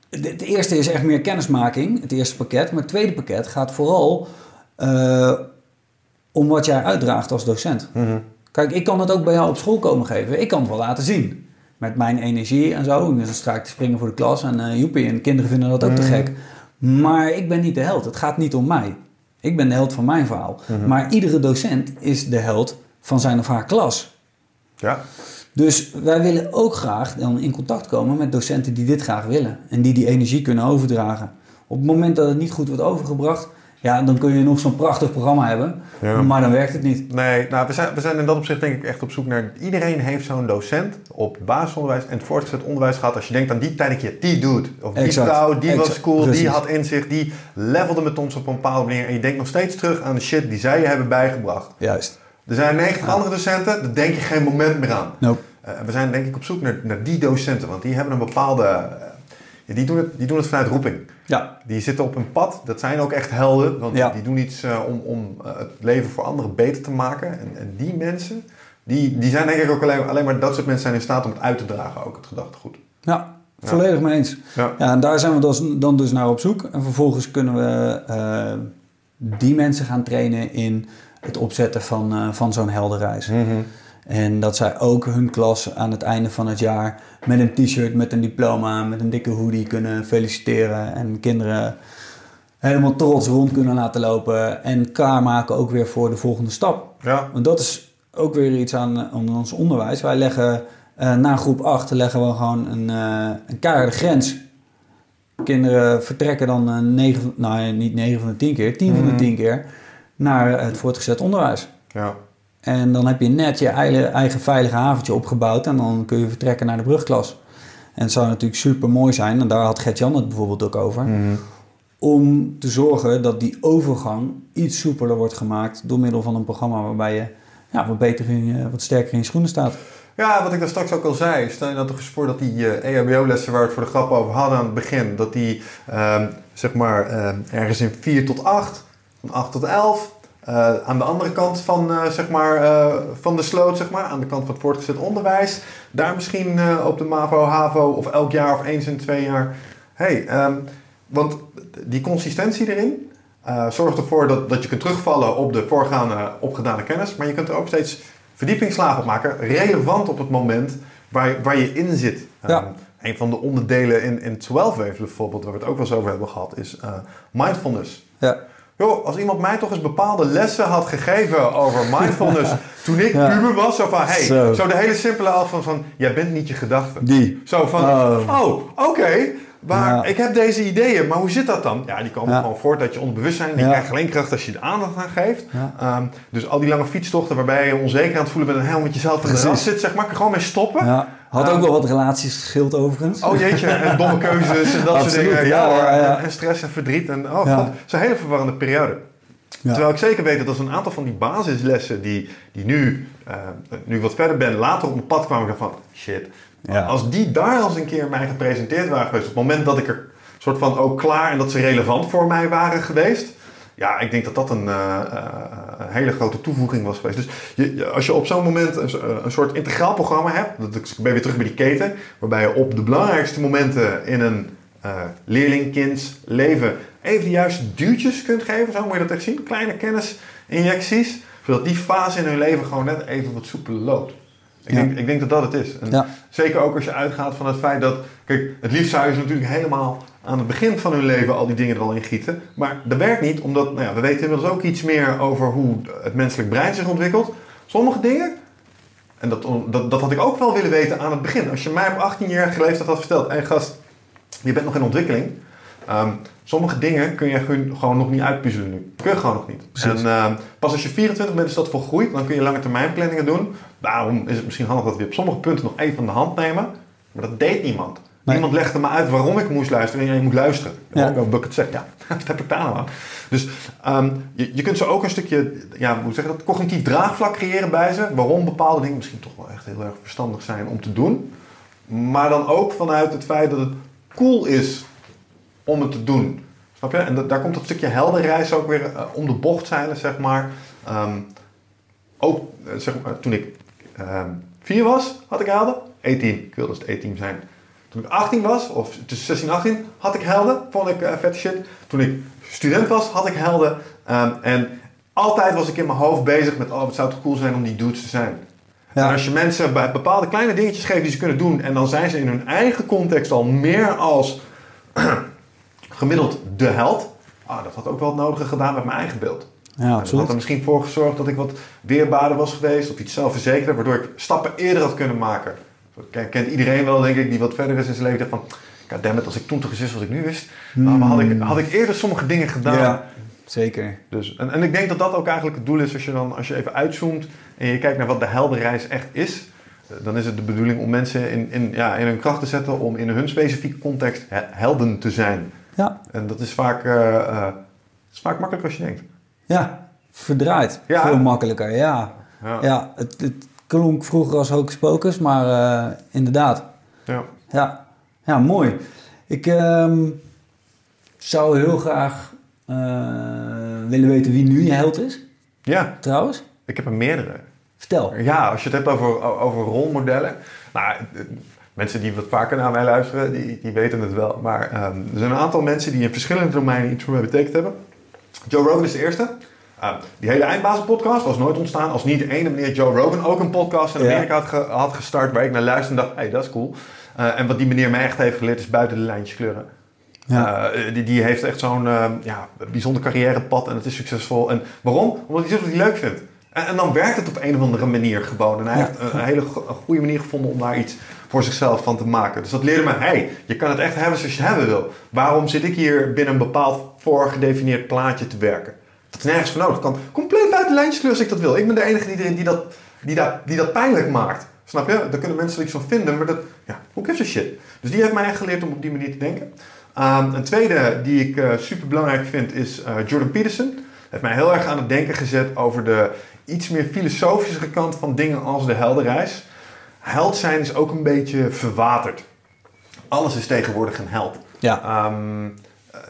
het het eerste is echt meer kennismaking, het eerste pakket. Maar het tweede pakket gaat vooral eh, om wat jij uitdraagt als docent. Mhm. Kijk, ik kan het ook bij jou op school komen geven. Ik kan het wel laten zien. Met mijn energie en zo. Dus dan sta ik te springen voor de klas en eh joepie. En de kinderen vinden dat ook te Mhm. gek. Maar ik ben niet de held. Het gaat niet om mij. Ik ben de held van mijn verhaal. Mhm. Maar iedere docent is de held van zijn of haar klas. Ja. Dus wij willen ook graag dan in contact komen met docenten die dit graag willen. En die die energie kunnen overdragen. Op het moment dat het niet goed wordt overgebracht... Ja, dan kun je nog zo'n prachtig programma hebben. Ja. Maar dan werkt het niet. Nee, nou, we zijn, we zijn in dat opzicht denk ik echt op zoek naar... Iedereen heeft zo'n docent op basisonderwijs en het voortgezet onderwijs gehad. Als je denkt aan die tijd, denk je, die dude. Of die Exact. vrouw, die was cool, Precies. die had inzicht, die levelde met ons op een bepaalde manier. En je denkt nog steeds terug aan de shit die zij je hebben bijgebracht. Juist. Er zijn 90 andere docenten, daar denk je geen moment meer aan. Nope. Eh, we zijn denk ik op zoek naar, naar die docenten, want die hebben een bepaalde... die, doen het, die doen het vanuit roeping. Ja, Die zitten op een pad, dat zijn ook echt helden, want Ja. die doen iets eh, om, om eh, het leven voor anderen beter te maken. En, en die mensen, die, die zijn denk ik ook alleen, alleen maar dat soort mensen zijn in staat om het uit te dragen, ook het gedachtegoed. ja volledig mee eens. Ja. Ja, en daar zijn we dus, dan dus naar op zoek. En vervolgens kunnen we eh, die mensen gaan trainen in het opzetten van, van zo'n heldenreis. En dat zij ook hun klas aan het einde van het jaar met een t-shirt, met een diploma, met een dikke hoodie kunnen feliciteren. En kinderen helemaal trots rond kunnen laten lopen. En klaarmaken ook weer voor de volgende stap. Ja. Want dat is ook weer iets aan, aan ons onderwijs. Wij leggen eh, na groep 8 leggen we gewoon een, eh een keiharde grens. Kinderen vertrekken dan eh, 9, nou ja, niet 9 van de 10 keer, 10 van de Mhm. 10 keer naar het voortgezet onderwijs. Ja. En dan heb je net je eigen, eigen veilige haventje opgebouwd en dan kun je vertrekken naar de brugklas. En het zou natuurlijk super mooi zijn, en daar had Gert-Jan het bijvoorbeeld ook over, Mhm. om te zorgen dat die overgang iets soepeler wordt gemaakt door middel van een programma waarbij je ja, wat, beter in wat sterker in je schoenen staat. Ja, wat ik daar straks ook al zei. Stel je nou toch eens voor dat die eh EHBO-lessen waar we het voor de grap over hadden aan het begin, dat die ehm, zeg maar ehm, ergens in 4 tot 8, van 8 tot 11, eh, aan de andere kant van, eh, zeg maar, eh, van de sloot, zeg maar, aan de kant van het voortgezet onderwijs, daar misschien op de MAVO, HAVO of elk jaar of eens in twee jaar. hey, ehm, want die consistentie erin zorgt ervoor dat, dat je kunt terugvallen op de voorgaande opgedane kennis, maar je kunt er ook steeds verdiepingsslagen op maken, relevant op het moment waar, je- waar je in zit. Ja. Ehm, een van de onderdelen in, in 12 Waves bijvoorbeeld, waar we het ook wel eens over hebben gehad, is mindfulness. Ja, Joh, als iemand mij toch eens bepaalde lessen had gegeven over mindfulness toen ik Ja. puber was, zo van, hey, zo. Zo. de hele simpele af van, van, jij bent niet je gedachten. die. Zo van, Oh. oh, oké, Waar, Ja. Ik heb deze ideeën, maar hoe zit dat dan? Ja, die komen Ja. gewoon voort uit je onderbewustzijn. Die Ja. krijgen alleen kracht als je er aandacht aan geeft. Ehm, dus al die lange fietstochten waarbij je onzeker aan het voelen bent en helemaal met jezelf in de ras zit, zeg maar, je gewoon mee stoppen. Ja. Had ook wel wat relaties geschild overigens. Oh jeetje, en domme keuzes en dat soort dingen. ja, hoor. En, en stress en verdriet. En, oh god, het is een hele verwarrende periode. Terwijl ik zeker weet dat als een aantal van die basislessen die, die nu, eh, nu ik wat verder ben, later op mijn pad kwamen, van shit. Ja. Als die daar eens een keer mij gepresenteerd waren geweest, op het moment dat ik er soort van ook klaar en dat ze relevant voor mij waren geweest. Ja, ik denk dat dat een, eh, eh, hele grote toevoeging was geweest. Dus je, als je op zo'n moment een, een soort integraal programma hebt, dat ik ben weer terug bij die keten, waarbij je op de belangrijkste momenten in een eh leerling-kinds leven even de juiste duwtjes kunt geven, zo moet je dat echt zien. Kleine kennisinjecties, zodat die fase in hun leven gewoon net even wat soepeler loopt. Ik, Ja. denk, ik denk dat dat het is. En Ja. Zeker ook als je uitgaat van het feit dat, kijk, het liefst zou je ze natuurlijk helemaal aan het begin van hun leven al die dingen er al in gieten. Maar dat werkt niet, omdat nou ja, we weten inmiddels ook iets meer over hoe het menselijk brein zich ontwikkelt. Sommige dingen, en dat, dat, dat had ik ook wel willen weten aan het begin. Als je mij op 18-jarige leeftijd had verteld, hé gast, je bent nog in ontwikkeling. Ehm, sommige dingen kun je gewoon- nog niet uitpuzzelen nu. Kun je gewoon nog niet. Precies. En ehm, pas als je 24 bent is dat volgroeid. Dan kun je lange termijn planningen doen. Daarom is het misschien handig dat we op sommige punten nog even van de hand nemen. Maar dat deed niemand. Nee. Niemand legde me uit waarom ik moest luisteren. En je moet luisteren. Ja. Dat het zeg. Ja, wat heb ik daar nou aan? Dus ehm, je, je kunt ze ook een stukje, ja, hoe zeg je dat, cognitief draagvlak creëren bij ze. Waarom bepaalde dingen misschien toch wel echt heel erg verstandig zijn om te doen. Maar dan ook vanuit het feit dat het cool is om het te doen. Snap je? En dat, daar komt dat stukje helderreis ook weer eh, om de bocht zeilen, zeg maar. Ehm, ook, eh, zeg maar, toen ik ehm, vier was, had ik helden. 18, ik wilde dus het E-team zijn. Toen ik 18 was, of tussen 16 en 18, had ik helden. Vond ik eh vette shit. Toen ik student was, had ik helden. Ehm, en altijd was ik in mijn hoofd bezig met, oh, wat zou het cool zijn om die dudes te zijn. Ja. En als je mensen bij bepaalde kleine dingetjes geeft die ze kunnen doen, en dan zijn ze in hun eigen context al meer als gemiddeld de held. Ah, dat had ook wel het nodige gedaan met mijn eigen beeld. Ja, dat had absoluut. er misschien voor gezorgd dat ik wat weerbaarder was geweest of iets zelfverzekerder, waardoor ik stappen eerder had kunnen maken. Dat kent iedereen wel, denk ik, die wat verder is in zijn leven. Van, goddammit, als ik toen toch eens wist wat ik nu wist, nou, maar had, ik, had ik eerder sommige dingen gedaan. Ja, zeker. Dus, en, en ik denk dat dat ook eigenlijk het doel is als je dan als je even uitzoomt en je kijkt naar wat de heldenreis echt is. eh, Dan is het de bedoeling om mensen in, in, ja, in hun kracht te zetten om in hun specifieke context he- helden te zijn. Ja, En dat is vaak, het is vaak makkelijker als je denkt. Ja. verdraaid. Ja. Veel makkelijker, ja. Ja. Ja, het, het klonk vroeger als hocus pocus, maar eh, inderdaad. Ja. Ja, ja mooi. Ik ehm, zou heel graag eh, willen weten wie nu je held is, ja, trouwens. ik heb er meerdere. Vertel. Ja, als je het hebt over, over rolmodellen. Nou, eh, mensen die wat vaker naar mij luisteren, die, die weten het wel. Maar ehm, er zijn een aantal mensen die in verschillende domeinen iets voor mij betekend hebben. Joe Rogan is de eerste. Uh, die hele Eindbazen-podcast was nooit ontstaan als niet de ene meneer Joe Rogan ook een podcast in Ja. Amerika had, ge- had gestart waar ik naar luisterde en dacht, hé, hey, dat is cool. Uh, en wat die meneer mij echt heeft geleerd is buiten de lijntjes kleuren. Ja. Uh, die, die heeft echt zo'n uh, ja, bijzonder carrièrepad en het is succesvol. En waarom? Omdat hij doet wat hij leuk vindt. En, en, dan werkt het op een of andere manier gewoon. En hij Ja. heeft een, een hele go- een goede manier gevonden om daar iets voor zichzelf van te maken. Dus dat leerde me, hey, je kan het echt hebben zoals je het hebben wil. Waarom zit ik hier binnen een bepaald voorgedefinieerd plaatje te werken? Dat is nergens voor nodig. Ik kan compleet buiten lijntjes kleuren als ik dat wil. Ik ben de enige die, die, dat, die, dat, die dat pijnlijk maakt. Snap je? Daar kunnen mensen er iets van vinden, maar dat, ja, who gives a shit? Dus die heeft mij echt geleerd om op die manier te denken. Um, een tweede die ik uh, super belangrijk vind is uh, Jordan Peterson. Heeft mij heel erg aan het denken gezet over de iets meer filosofische kant van dingen als de heldenreis. Held zijn is ook een beetje verwaterd. Alles is tegenwoordig een held. Ja. Um,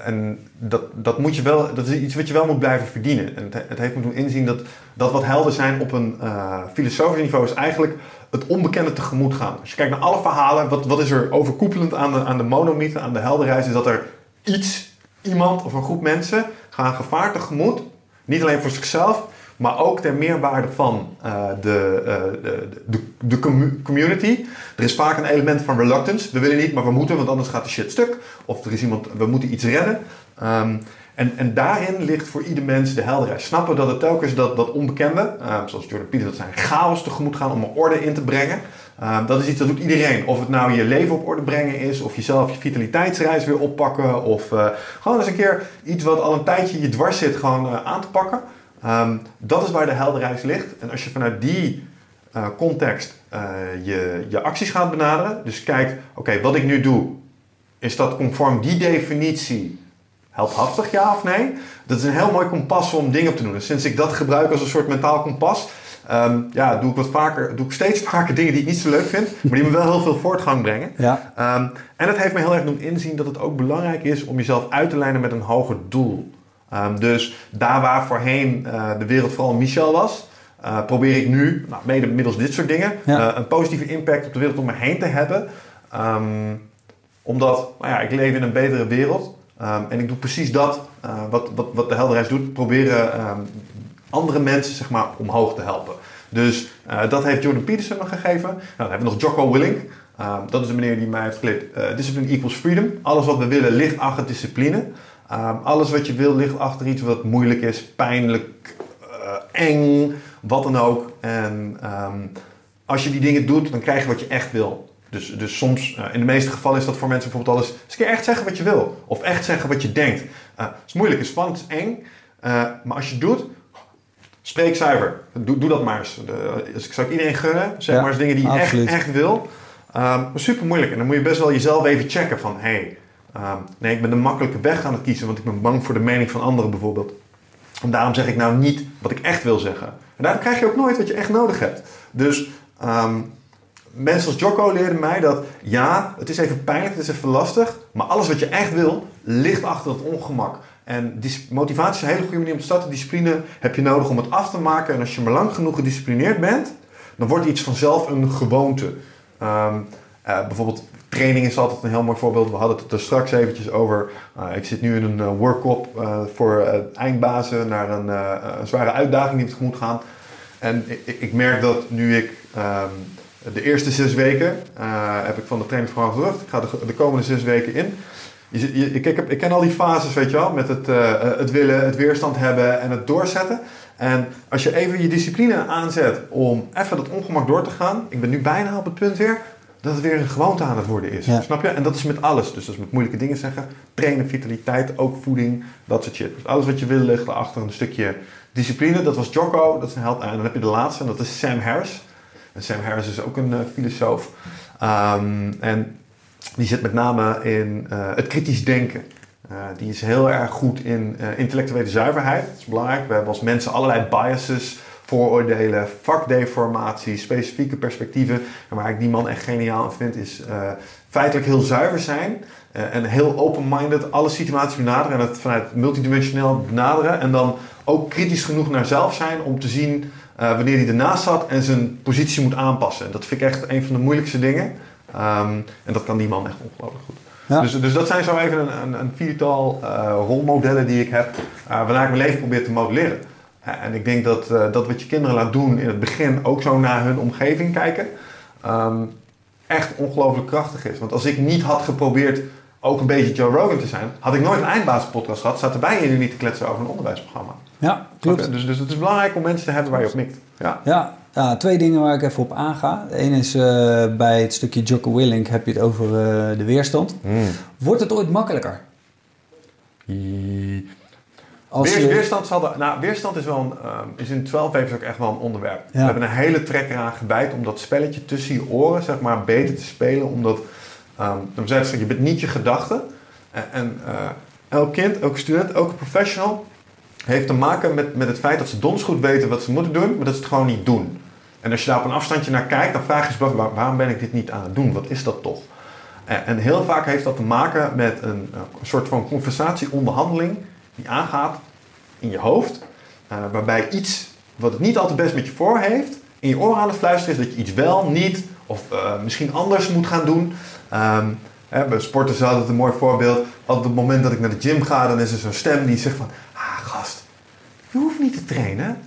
en dat, dat, moet je wel, dat is iets wat je wel moet blijven verdienen. En het, het heeft me inzien dat, dat wat helden zijn op een uh, filosofisch niveau is eigenlijk het onbekende tegemoet gaan. Als je kijkt naar alle verhalen, wat, wat is er overkoepelend aan de, aan de monomythe, aan de heldenreis, is dat er iets, iemand of een groep mensen gaan gevaar tegemoet. Niet alleen voor zichzelf, maar ook ter meerwaarde van de, uh, de, de, de community. Er is vaak een element van reluctance. We willen niet, maar we moeten, want anders gaat de shit stuk. Of er is iemand, we moeten iets redden. Um, en, en daarin ligt voor ieder mens de helderheid. Snappen dat het telkens dat, dat onbekende, uh, zoals Jordan Peterson, dat zijn chaos tegemoet gaan om er orde in te brengen. Ehm, dat is iets dat doet iedereen. Of het nou je leven op orde brengen is, of jezelf je vitaliteitsreis weer oppakken, of uh, gewoon eens een keer iets wat al een tijdje je dwars zit, gewoon uh, aan te pakken. Dat is waar de helderreis ligt. En als je vanuit die uh, context je, je acties gaat benaderen, dus kijk, oké, wat ik nu doe, is dat conform die definitie helphaftig, ja of nee? Dat is een heel mooi kompas om dingen op te doen. Dus sinds ik dat gebruik als een soort mentaal kompas, um, ja, doe ik wat vaker, doe ik steeds vaker dingen die ik niet zo leuk vind, maar die me wel heel veel voortgang brengen. Ja. Um, en het heeft me heel erg doen inzien dat het ook belangrijk is om jezelf uit te lijnen met een hoger doel. Um, dus daar waar voorheen uh, de wereld vooral Michel was, uh, probeer ik nu, nou, mede middels dit soort dingen, Ja. uh, een positieve impact op de wereld om me heen te hebben. Omdat, nou ja, ik leef in een betere wereld. Um, en ik doe precies dat uh, wat, wat, wat de helderheid doet. Proberen um, andere mensen zeg maar, omhoog te helpen. Dus uh, dat heeft Jordan Peterson me gegeven. Nou, dan hebben we nog Jocko Willink. Um, dat is de meneer die mij heeft geleerd. Uh, discipline equals freedom. Alles wat we willen ligt achter discipline. Alles wat je wil ligt achter iets wat moeilijk is, pijnlijk, eng, wat dan ook. En als je die dingen doet, dan krijg je wat je echt wil. Dus, dus soms, uh, in de meeste gevallen is dat voor mensen bijvoorbeeld alles... eens een keer echt zeggen wat je wil. Of echt zeggen wat je denkt. Uh, het is moeilijk, het is spannend, het is eng. Uh, maar als je het doet, spreek zuiver. Doe, doe dat maar eens. De, dus ik zou ik iedereen gunnen. Zeg Ja, maar eens dingen die je echt, absoluut. echt wil. Um, super moeilijk. En dan moet je best wel jezelf even checken van... Hey, um, nee, ik ben de makkelijke weg aan het kiezen. Want ik ben bang voor de mening van anderen bijvoorbeeld. En daarom zeg ik nou niet wat ik echt wil zeggen. En daarom krijg je ook nooit wat je echt nodig hebt. Dus... Um, mensen als Jocko leerden mij dat ja, het is even pijnlijk, het is even lastig, maar alles wat je echt wil, ligt achter het ongemak. En motivatie is een hele goede manier om te starten. Discipline heb je nodig om het af te maken. En als je maar lang genoeg gedisciplineerd bent, dan wordt iets vanzelf een gewoonte. Um, uh, bijvoorbeeld training is altijd een heel mooi voorbeeld. We hadden het er straks eventjes over. Uh, ik zit nu in een uh, workshop voor eindbazen naar een, zware uitdaging die we tegemoet gaan. En ik, ik merk dat nu ik... Um, de eerste zes weken uh, heb ik van de trainingsprogramma terug. Ik ga de, de, komende zes weken in. Je, je, ik, ik, ik, ken al die fases, weet je wel. Met het, uh, het willen, het weerstand hebben en het doorzetten. En als je even je discipline aanzet om even dat ongemak door te gaan. Ik ben nu bijna op het punt weer dat het weer een gewoonte aan het worden is. Ja. Snap je? En dat is met alles. Dus dat is met moeilijke dingen zeggen. Trainen, vitaliteit, ook voeding, dat soort shit. Dus alles wat je wil ligt erachter een stukje discipline. Dat was Jocko, dat is een held. En dan heb je de laatste en dat is Sam Harris. En Sam Harris is ook een uh, filosoof. Um, en die zit met name in uh, het kritisch denken. Uh, die is heel erg goed in intellectuele zuiverheid. Dat is belangrijk. We hebben als mensen allerlei biases, vooroordelen, vakdeformatie, specifieke perspectieven. En waar ik die man echt geniaal in vind, is feitelijk heel zuiver zijn. en heel open-minded alle situaties benaderen. En het vanuit multidimensioneel benaderen. En dan ook kritisch genoeg naar zelf zijn om te zien uh, wanneer hij ernaast zat en zijn positie moet aanpassen. Dat vind ik echt een van de moeilijkste dingen. Um, en dat kan die man echt ongelooflijk goed. Ja. Dus, dus dat zijn zo even een, een, een viertal uh, rolmodellen die ik heb, uh, waarna ik mijn leven probeer te modelleren. en ik denk dat, dat wat je kinderen laat doen in het begin ook zo naar hun omgeving kijken, um, echt ongelooflijk krachtig is. Want als ik niet had geprobeerd ook een beetje Joe Rogan te zijn, had ik nooit een eindbasispodcast gehad, zaten wij hier niet te kletsen over een onderwijsprogramma. Ja, klopt. Dus, dus het is belangrijk om mensen te hebben waar je op mikt. Ja. Ja, ja twee dingen waar ik even op aanga. Ene is uh, bij het stukje Jocko Willink heb je het over uh, de weerstand. Mm. Wordt het ooit makkelijker? Als Weer, je... weerstand, zal de, nou, weerstand is, wel een, uh, is in 12 weken ook echt wel een onderwerp. Ja. We hebben een hele trek eraan gebijt om dat spelletje tussen je oren zeg maar, beter te spelen. Omdat, um, je bent niet je gedachten. En, en uh, elk kind, elke student, elke professional heeft te maken met, met het feit dat ze dons goed weten wat ze moeten doen, maar dat ze het gewoon niet doen. En als je daar op een afstandje naar kijkt, dan vraag je jezelf, waar, waarom ben ik dit niet aan het doen? Wat is dat toch? En, heel vaak heeft dat te maken met een, een soort van conversatie-onderhandeling die aangaat in je hoofd, uh, waarbij iets wat het niet altijd best met je voor heeft, in je oor aan het fluisteren is dat je iets wel, niet of uh, misschien anders moet gaan doen. Um, hè, bij sporters is altijd een mooi voorbeeld. Op het moment dat ik naar de gym ga, dan is er zo'n stem die zegt van... Ah, gast, je hoeft niet te trainen.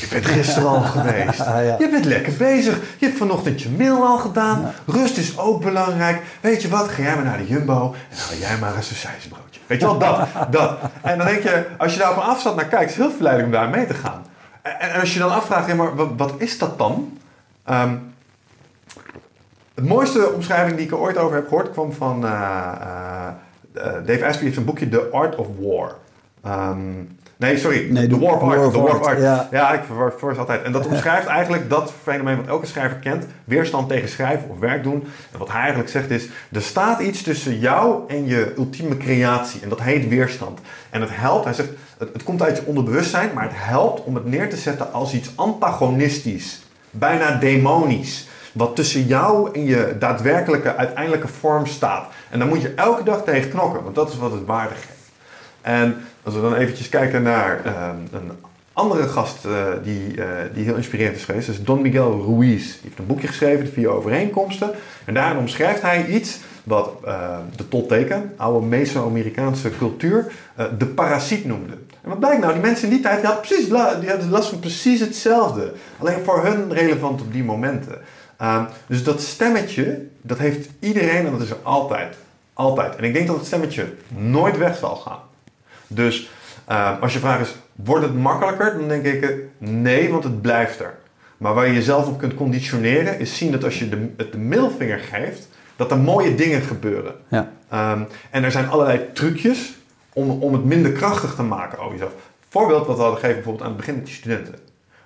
Je bent gisteren al geweest. ja. Je bent lekker bezig. Je hebt vanochtend je mail al gedaan. Ja. Rust is ook belangrijk. Weet je wat? Ga jij maar naar de Jumbo en ga jij maar een sausijsbroodje. Weet je wel, dat, dat. En dan denk je, als je daar op een afstand naar kijkt, is het heel verleidelijk om daar mee te gaan. En, en als je dan afvraagt, ja, maar wat, wat is dat dan? Um, het mooiste omschrijving die ik er ooit over heb gehoord kwam van Dave Asprey heeft een boekje The Art of War. Ehm, Nee, sorry. Nee, The War of Art. War The of War of Art, Art. ja. Ja, ik verwar ze altijd. En dat omschrijft eigenlijk dat fenomeen wat elke schrijver kent. Weerstand tegen schrijven of werk doen. En wat hij eigenlijk zegt is, er staat iets tussen jou en je ultieme creatie. En dat heet weerstand. En het helpt, hij zegt, het, het komt uit je onderbewustzijn, maar het helpt om het neer te zetten als iets antagonistisch. Bijna demonisch. Wat tussen jou en je daadwerkelijke, uiteindelijke vorm staat. En dan moet je elke dag tegen knokken, want dat is wat het waarde geeft. En als we dan eventjes kijken naar ehm, een andere gast eh, die, eh, die heel inspirerend is geweest, is Don Miguel Ruiz. Die heeft een boekje geschreven, De Vier Overeenkomsten. En daarin omschrijft hij iets wat eh, de tolteken, oude Meso-Amerikaanse cultuur, eh, de parasiet noemde. En wat blijkt nou? Die mensen in die tijd die hadden, precies, die hadden last van precies hetzelfde. Alleen voor hun relevant op die momenten. Ehm, dus dat stemmetje, dat heeft iedereen en dat is er altijd. Altijd. En ik denk dat het stemmetje nooit weg zal gaan. Dus eh, als je vraag is, wordt het makkelijker? Dan denk ik, eh, nee, want het blijft er. Maar waar je jezelf op kunt conditioneren, is zien dat als je de, het de middelvinger geeft, dat er mooie dingen gebeuren. Ja. Ehm, en er zijn allerlei trucjes om, om het minder krachtig te maken over jezelf. Voorbeeld wat we hadden gegeven bijvoorbeeld aan het begin met die studenten.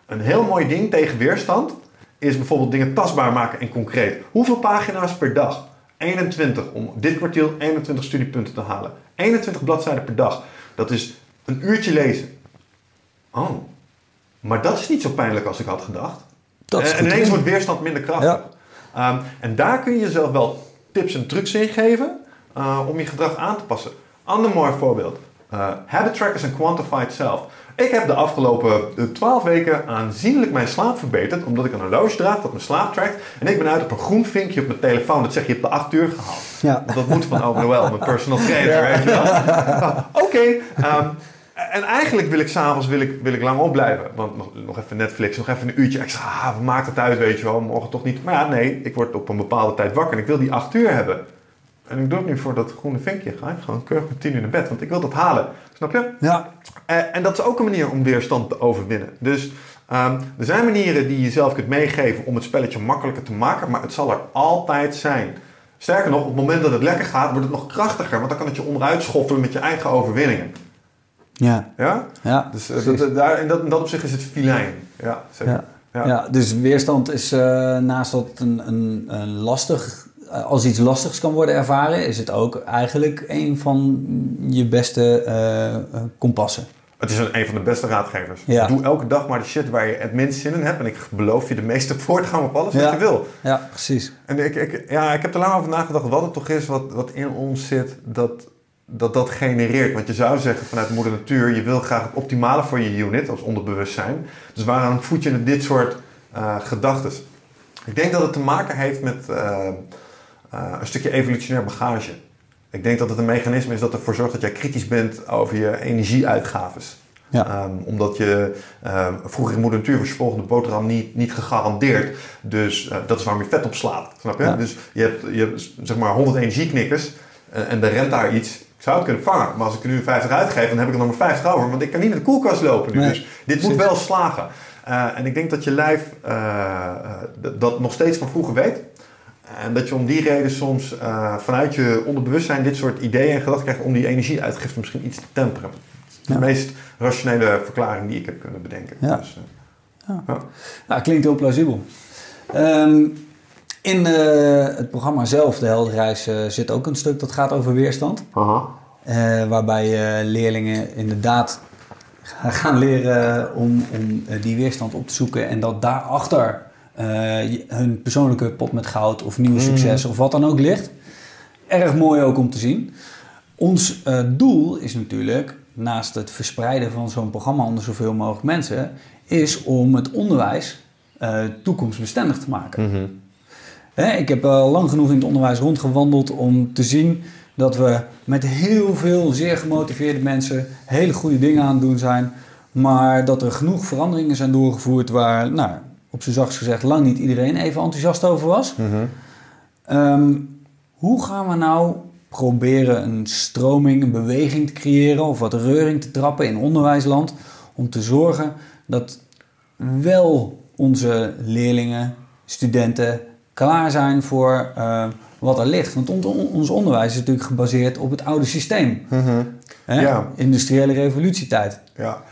Een heel mooi ding tegen weerstand is bijvoorbeeld dingen tastbaar maken en concreet. Hoeveel pagina's per dag? 21 om dit kwartiel 21 studiepunten te halen. 21 bladzijden per dag. Dat is een uurtje lezen. Oh, maar dat is niet zo pijnlijk als ik had gedacht. Dat is en goed ineens wordt weerstand minder krachtig. Ehm, en daar kun je jezelf wel tips en trucs in geven eh, om je gedrag aan te passen. Ander mooi voorbeeld. Eh, habit trackers en quantified self. Ik heb de afgelopen eh, 12 weken aanzienlijk mijn slaap verbeterd. Omdat ik een horloge draag dat mijn slaap trackt. En ik ben uit op een groen vinkje op mijn telefoon. Dat zeg je op de 8 uur gehaald. Ja. Want dat moet van oh mijn personal trainer. Weet je wel. Oké. ehm, en eigenlijk wil ik s'avonds wil ik, wil ik lang opblijven. Want nog, nog even Netflix, nog even een uurtje extra. Ah, maakt het uit, weet je wel. Morgen toch niet. Maar ja, nee. Ik word op een bepaalde tijd wakker. En ik wil die 8 uur hebben. En ik doe het nu voor dat groene vinkje. Ga ik gewoon keurig met 10 uur naar bed. Want ik wil dat halen. Snap je? Ja. Eh, en dat is ook een manier om weerstand te overwinnen. Dus ehm, er zijn manieren die je zelf kunt meegeven om het spelletje makkelijker te maken, maar het zal er altijd zijn. Sterker nog, op het moment dat het lekker gaat, wordt het nog krachtiger, want dan kan het je onderuit schoffelen met je eigen overwinningen. Ja. Ja? Ja. Dus eh, dat, daar, in, dat, in dat opzicht is het filijn. Ja, zeker. Ja. Ja. Ja. dus weerstand is eh, naast dat een, een, een lastig, als iets lastigs kan worden ervaren, is het ook eigenlijk een van je beste eh, eh, kompassen. Het is een, een van de beste raadgevers. Ja. Doe elke dag maar de shit waar je het minst zin in hebt. En ik beloof je de meeste voortgang op alles wat Ja. je wil. Ja, precies. En ik, ik, ja, ik heb er lang over nagedacht wat het toch is wat, wat in ons zit dat, dat dat genereert. Want je zou zeggen vanuit moeder natuur, je wil graag het optimale voor je unit als onderbewustzijn. Dus waarom voed je dit soort eh gedachten? Ik denk dat het te maken heeft met eh, eh, een stukje evolutionair bagage. Ik denk dat het een mechanisme is dat ervoor zorgt dat jij kritisch bent over je energieuitgaves. Ja. Ehm, omdat je ehm, vroeger in moeder natuur was je volgende boterham niet, niet gegarandeerd. Dus eh, dat is waarom je vet opslaat. Snap je? Ja. Dus je hebt, je hebt zeg maar 100 energieknikkers en, en er rent daar iets. Ik zou het kunnen vangen, maar als ik er nu 50 uitgeef, dan heb ik er nog maar 50 over. Want ik kan niet met de koelkast lopen nu. Nee, dus dit moet wel slagen. Eh, en ik denk dat je lijf eh, eh, dat nog steeds van vroeger weet. En dat je om die reden soms eh, vanuit je onderbewustzijn dit soort ideeën en gedachten krijgt om die energieuitgifte misschien iets te temperen. Ja. de meest rationele verklaring die ik heb kunnen bedenken. Ja. Dus, eh, Nou, klinkt heel plausibel. Ehm, in eh, het programma zelf, de Heldenreis, zit ook een stuk dat gaat over weerstand. waarbij leerlingen inderdaad gaan leren om, om die weerstand op te zoeken en dat daarachter hun persoonlijke pot met goud of nieuw succes of wat dan ook ligt. Erg mooi ook om te zien. Ons eh, doel is natuurlijk, naast het verspreiden van zo'n programma onder zoveel mogelijk mensen, is om het onderwijs eh, toekomstbestendig te maken. Hè, ik heb al lang genoeg in het onderwijs rondgewandeld om te zien dat we met heel veel zeer gemotiveerde mensen hele goede dingen aan het doen zijn. Maar dat er genoeg veranderingen zijn doorgevoerd waar, nou, op zijn zachtst gezegd, lang niet iedereen even enthousiast over was. Ehm, hoe gaan we nou proberen een stroming, een beweging te creëren of wat reuring te trappen in onderwijsland om te zorgen dat wel onze leerlingen, studenten klaar zijn voor uh, wat er ligt. Want ons onderwijs is natuurlijk gebaseerd op het oude systeem. Mm Ja. Industriële revolutietijd. Ja.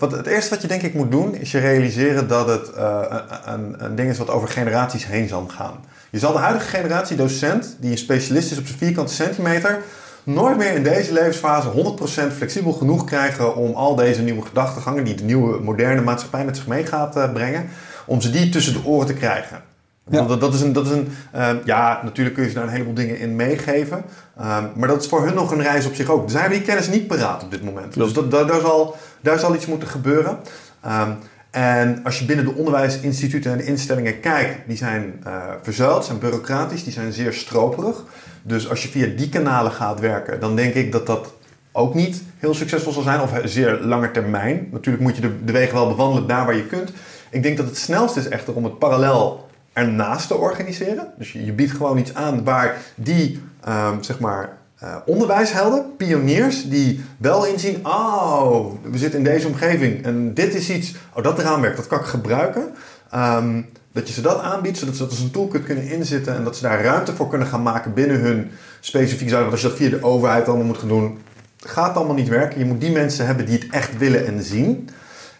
Het eerste wat je denk ik moet doen, is je realiseren dat het uh, een, een ding is wat over generaties heen zal gaan. Je zal de huidige generatie docent, die een specialist is op zijn vierkante centimeter, nooit meer in deze levensfase 100% flexibel genoeg krijgen om al deze nieuwe gedachtegangen die de nieuwe moderne maatschappij met zich mee gaat uh, brengen, om ze die tussen de oren te krijgen. Ja. Dat, dat, is een, dat is een uh, ja, natuurlijk kun je ze daar een heleboel dingen in meegeven. Um, maar dat is voor hun nog een reis op zich ook. Zij hebben die kennis niet paraat op dit moment. Dus dat, dat, daar, zal, daar zal iets moeten gebeuren. Um, en als je binnen de onderwijsinstituten en de instellingen kijkt, die zijn uh, verzuild, zijn bureaucratisch, die zijn zeer stroperig. Dus als je via die kanalen gaat werken, dan denk ik dat dat ook niet heel succesvol zal zijn, of zeer lange termijn. Natuurlijk moet je de, de wegen wel bewandelen daar waar je kunt. Ik denk dat het snelst is echter om het parallel ernaast te organiseren. Dus je, biedt gewoon iets aan waar die, um, zeg maar, uh, onderwijshelden, pioniers, die wel inzien: oh, we zitten in deze omgeving en dit is iets, oh, dat raamwerk, dat kan ik gebruiken. Um, dat je ze dat aanbiedt, zodat ze dat als een toolkit kunnen inzetten en dat ze daar ruimte voor kunnen gaan maken binnen hun specifieke zaak. Want als je dat via de overheid allemaal moet gaan doen, gaat allemaal niet werken. Je moet die mensen hebben die het echt willen en zien.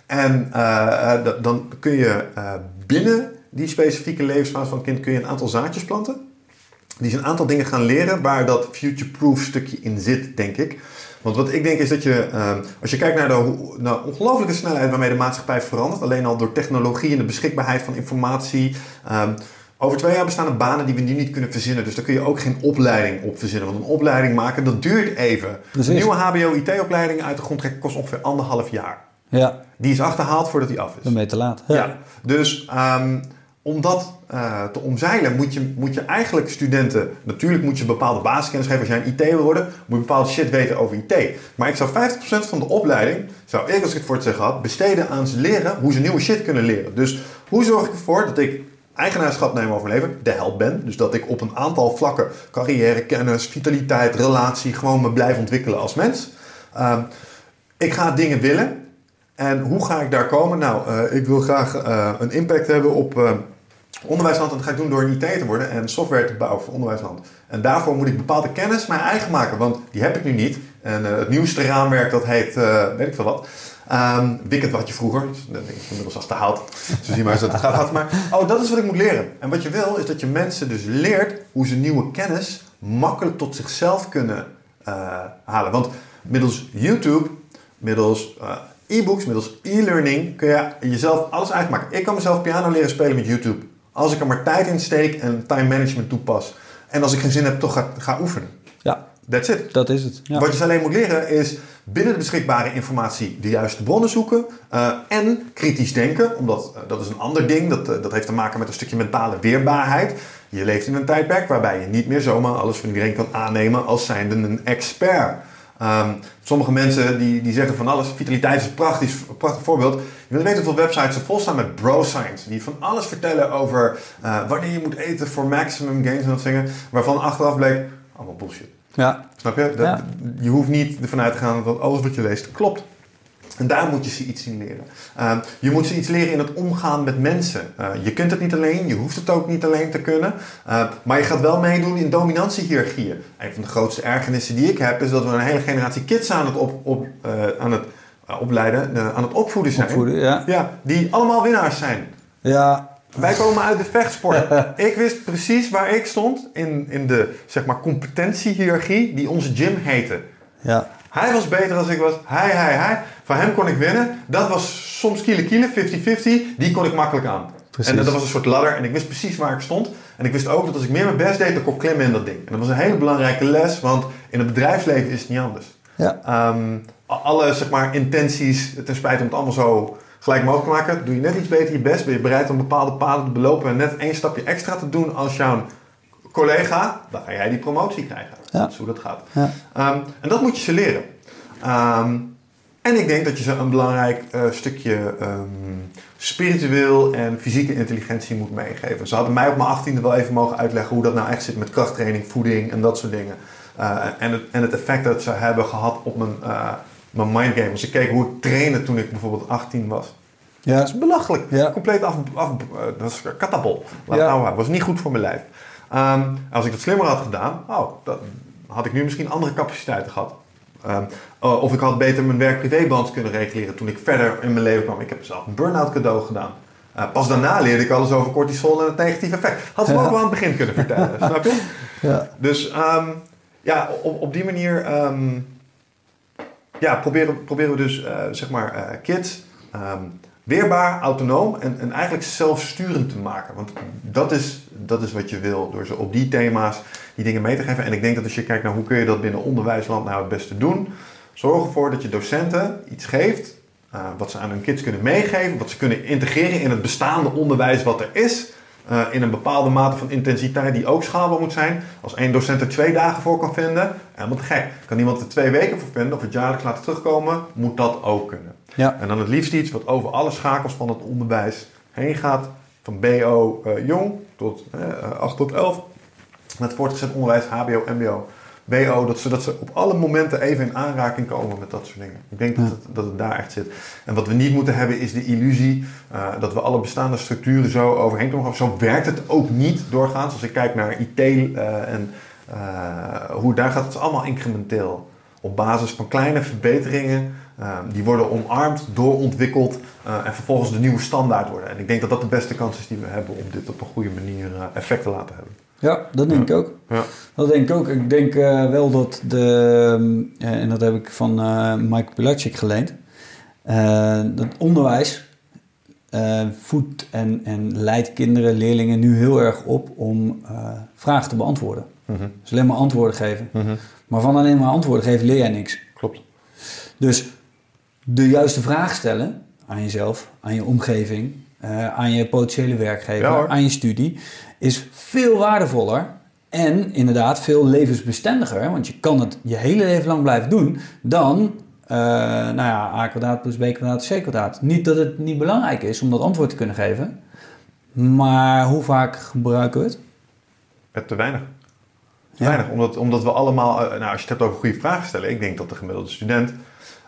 En uh, dan kun je binnen die specifieke levensfase van het kind kun je een aantal zaadjes planten. Die ze een aantal dingen gaan leren waar dat future-proof stukje in zit, denk ik. Want wat ik denk is dat je, uh, als je kijkt naar de, naar ongelooflijke snelheid waarmee de maatschappij verandert, alleen al door technologie en de beschikbaarheid van informatie. Um, over twee jaar bestaan er banen die we nu niet kunnen verzinnen. Dus daar kun je ook geen opleiding op verzinnen. Want een opleiding maken, dat duurt even. Precies. Een nieuwe HBO-IT-opleiding uit de grond trekken kost ongeveer anderhalf jaar. Ja. Die is achterhaald voordat die af is. Dan ben je te laat. Ja. ja. Dus um, om dat uh, te omzeilen moet je, moet je eigenlijk studenten... Natuurlijk moet je bepaalde basiskennis geven. Als jij een IT wil worden, moet je bepaalde shit weten over IT. Maar ik zou 50% van de opleiding, zou ik als ik het voor het zeggen had... besteden aan ze leren hoe ze nieuwe shit kunnen leren. Dus hoe zorg ik ervoor dat ik eigenaarschap neem over mijn leven, de held ben. Dus dat ik op een aantal vlakken, carrière, kennis, vitaliteit, relatie... gewoon me blijf ontwikkelen als mens. Uh, ik ga dingen willen... En hoe ga ik daar komen? Nou, uh, ik wil graag uh, een impact hebben op uh, onderwijsland. En dat ga ik doen door een IT te worden en software te bouwen voor onderwijsland. En daarvoor moet ik bepaalde kennis mijn eigen maken, want die heb ik nu niet. En het nieuwste raamwerk, dat heet, weet ik veel wat. Um, Wicked wat je vroeger, dat denk ik inmiddels achterhaald. Zo zie maar eens dat het gaat. Maar oh, dat is wat ik moet leren. En wat je wil, is dat je mensen dus leert hoe ze nieuwe kennis makkelijk tot zichzelf kunnen halen. Want middels YouTube, middels e-books, middels e-learning kun je jezelf alles eigen maken. Ik kan mezelf piano leren spelen met YouTube. Als ik er maar tijd in steek en time management toepas. En als ik geen zin heb, toch ga, ga oefenen. Ja. That's it. Dat is het. Ja. Wat je dus alleen moet leren is binnen de beschikbare informatie de juiste bronnen zoeken. Uh, en kritisch denken. Omdat uh, dat is een ander ding. Dat, uh, dat heeft te maken met een stukje mentale weerbaarheid. Je leeft in een tijdperk waarbij je niet meer zomaar alles van iedereen kan aannemen als zijnde een expert. Um, sommige mensen die, die zeggen van alles. Vitaliteit is een prachtig, prachtig voorbeeld. Je weet weten hoeveel websites er vol staan met bro science. Die van alles vertellen over uh, wanneer je moet eten voor maximum gains en dat dingen. Waarvan achteraf bleek, allemaal bullshit. Ja. Snap je? Dat, ja. Je hoeft niet ervan uit te gaan dat alles wat je leest klopt. En daar moet je ze iets in leren. Uh, je moet ze iets leren in het omgaan met mensen. Uh, je kunt het niet alleen, je hoeft het ook niet alleen te kunnen. Uh, maar je gaat wel meedoen in dominantiehierarchieën. Een van de grootste ergernissen die ik heb, is dat we een hele generatie kids aan het, op, op, aan het opleiden, aan het opvoeden zijn. Opvoeden, ja. ja. Die allemaal winnaars zijn. Ja, wij komen uit de vechtsport. ik wist precies waar ik stond in, in de zeg maar, competentiehierarchie die onze gym heette. Ja. Hij was beter dan ik was. Hij, hij, hij. Van hem kon ik winnen. Dat was soms kiele kiele, 50-50. Die kon ik makkelijk aan. Precies. En dat was een soort ladder. En ik wist precies waar ik stond. En ik wist ook dat als ik meer mijn best deed, dan kon ik klimmen in dat ding. En dat was een hele belangrijke les. Want in het bedrijfsleven is het niet anders. Ja. Um, alle zeg maar, intenties, ten spijt om het allemaal zo gelijk mogelijk te maken. Doe je net iets beter je best. Ben je bereid om bepaalde paden te belopen. En net één stapje extra te doen als jouw collega. Dan ga jij die promotie krijgen. Ja. Dat is hoe dat gaat. Ja. Um, en dat moet je ze leren. Um, en ik denk dat je ze een belangrijk uh, stukje um, spiritueel en fysieke intelligentie moet meegeven. Ze hadden mij op mijn achttiende wel even mogen uitleggen hoe dat nou echt zit met krachttraining, voeding en dat soort dingen. Uh, en, het, en het effect dat ze hebben gehad op mijn, uh, mijn mindgame. Als ik keek hoe ik trainde toen ik bijvoorbeeld 18 was. Ja. Dat is belachelijk. Ja. Compleet af, af eh, dat is katabol. Laat Ja. nou was niet goed voor mijn lijf. Ehm, als ik dat slimmer had gedaan, oh, dan had ik nu misschien andere capaciteiten gehad. Ehm, oh, of ik had beter mijn werk-privébalans kunnen reguleren toen ik verder in mijn leven kwam. Ik heb mezelf een burn-out cadeau gedaan. Eh, pas daarna leerde ik alles over cortisol en het negatieve effect. Had ze me Ja. ook wel aan het begin kunnen vertellen, snap je? Ja. Dus ehm, ja, op, op die manier ehm, ja, proberen, proberen we dus eh, zeg maar eh, kids weerbaar, autonoom en, en eigenlijk zelfsturend te maken. Want dat is, dat is wat je wil door ze op die thema's die dingen mee te geven. En ik denk dat als je kijkt naar hoe kun je dat binnen onderwijsland nou het beste doen, zorg ervoor dat je docenten iets geeft eh, wat ze aan hun kids kunnen meegeven, wat ze kunnen integreren in het bestaande onderwijs wat er is. eh, in een bepaalde mate van intensiteit die ook schaalbaar moet zijn. Als één docent er twee dagen voor kan vinden, helemaal te gek. Kan iemand er twee weken voor vinden of het jaarlijks laten terugkomen, moet dat ook kunnen. Ja. En dan het liefst iets wat over alle schakels van het onderwijs heen gaat. Van BO eh, jong tot eh 8 tot 11. Met voortgezet onderwijs, HBO, MBO, BO. Dat, zodat ze op alle momenten even in aanraking komen met dat soort dingen. Ik denk dat, het, dat het daar echt zit. En wat we niet moeten hebben is de illusie eh, dat we alle bestaande structuren zo overheen kunnen gaan. Zo werkt het ook niet doorgaans. Als ik kijk naar IT eh, en eh, hoe daar gaat, het allemaal incrementeel. Op basis van kleine verbeteringen. Eh, die worden omarmd, doorontwikkeld eh, en vervolgens de nieuwe standaard worden. En ik denk dat dat de beste kans is die we hebben om dit op een goede manier eh, effect te laten hebben. Ja, dat denk ik ook. Ja. Dat denk ik ook. Ik denk eh, wel dat de, eh, en dat heb ik van eh Mike Pilacic geleend, dat onderwijs voedt en, en leidt kinderen, leerlingen nu heel erg op om vragen te beantwoorden. Mhm. Dus alleen maar antwoorden geven. Mhm. Maar van alleen maar antwoorden geven leer jij niks. Klopt. Dus de juiste vraag stellen aan jezelf, aan je omgeving, eh, aan je potentiële werkgever, Ja, aan je studie, is veel waardevoller en inderdaad veel levensbestendiger. Want je kan het je hele leven lang blijven doen dan, eh, nou ja, a kwadraat plus b kwadraat c kwadraat. Niet dat het niet belangrijk is om dat antwoord te kunnen geven, maar hoe vaak gebruiken we het? Het te weinig. Te Ja. weinig. Omdat, omdat we allemaal, eh, nou, als je het hebt over goede vragen stellen, ik denk dat de gemiddelde student.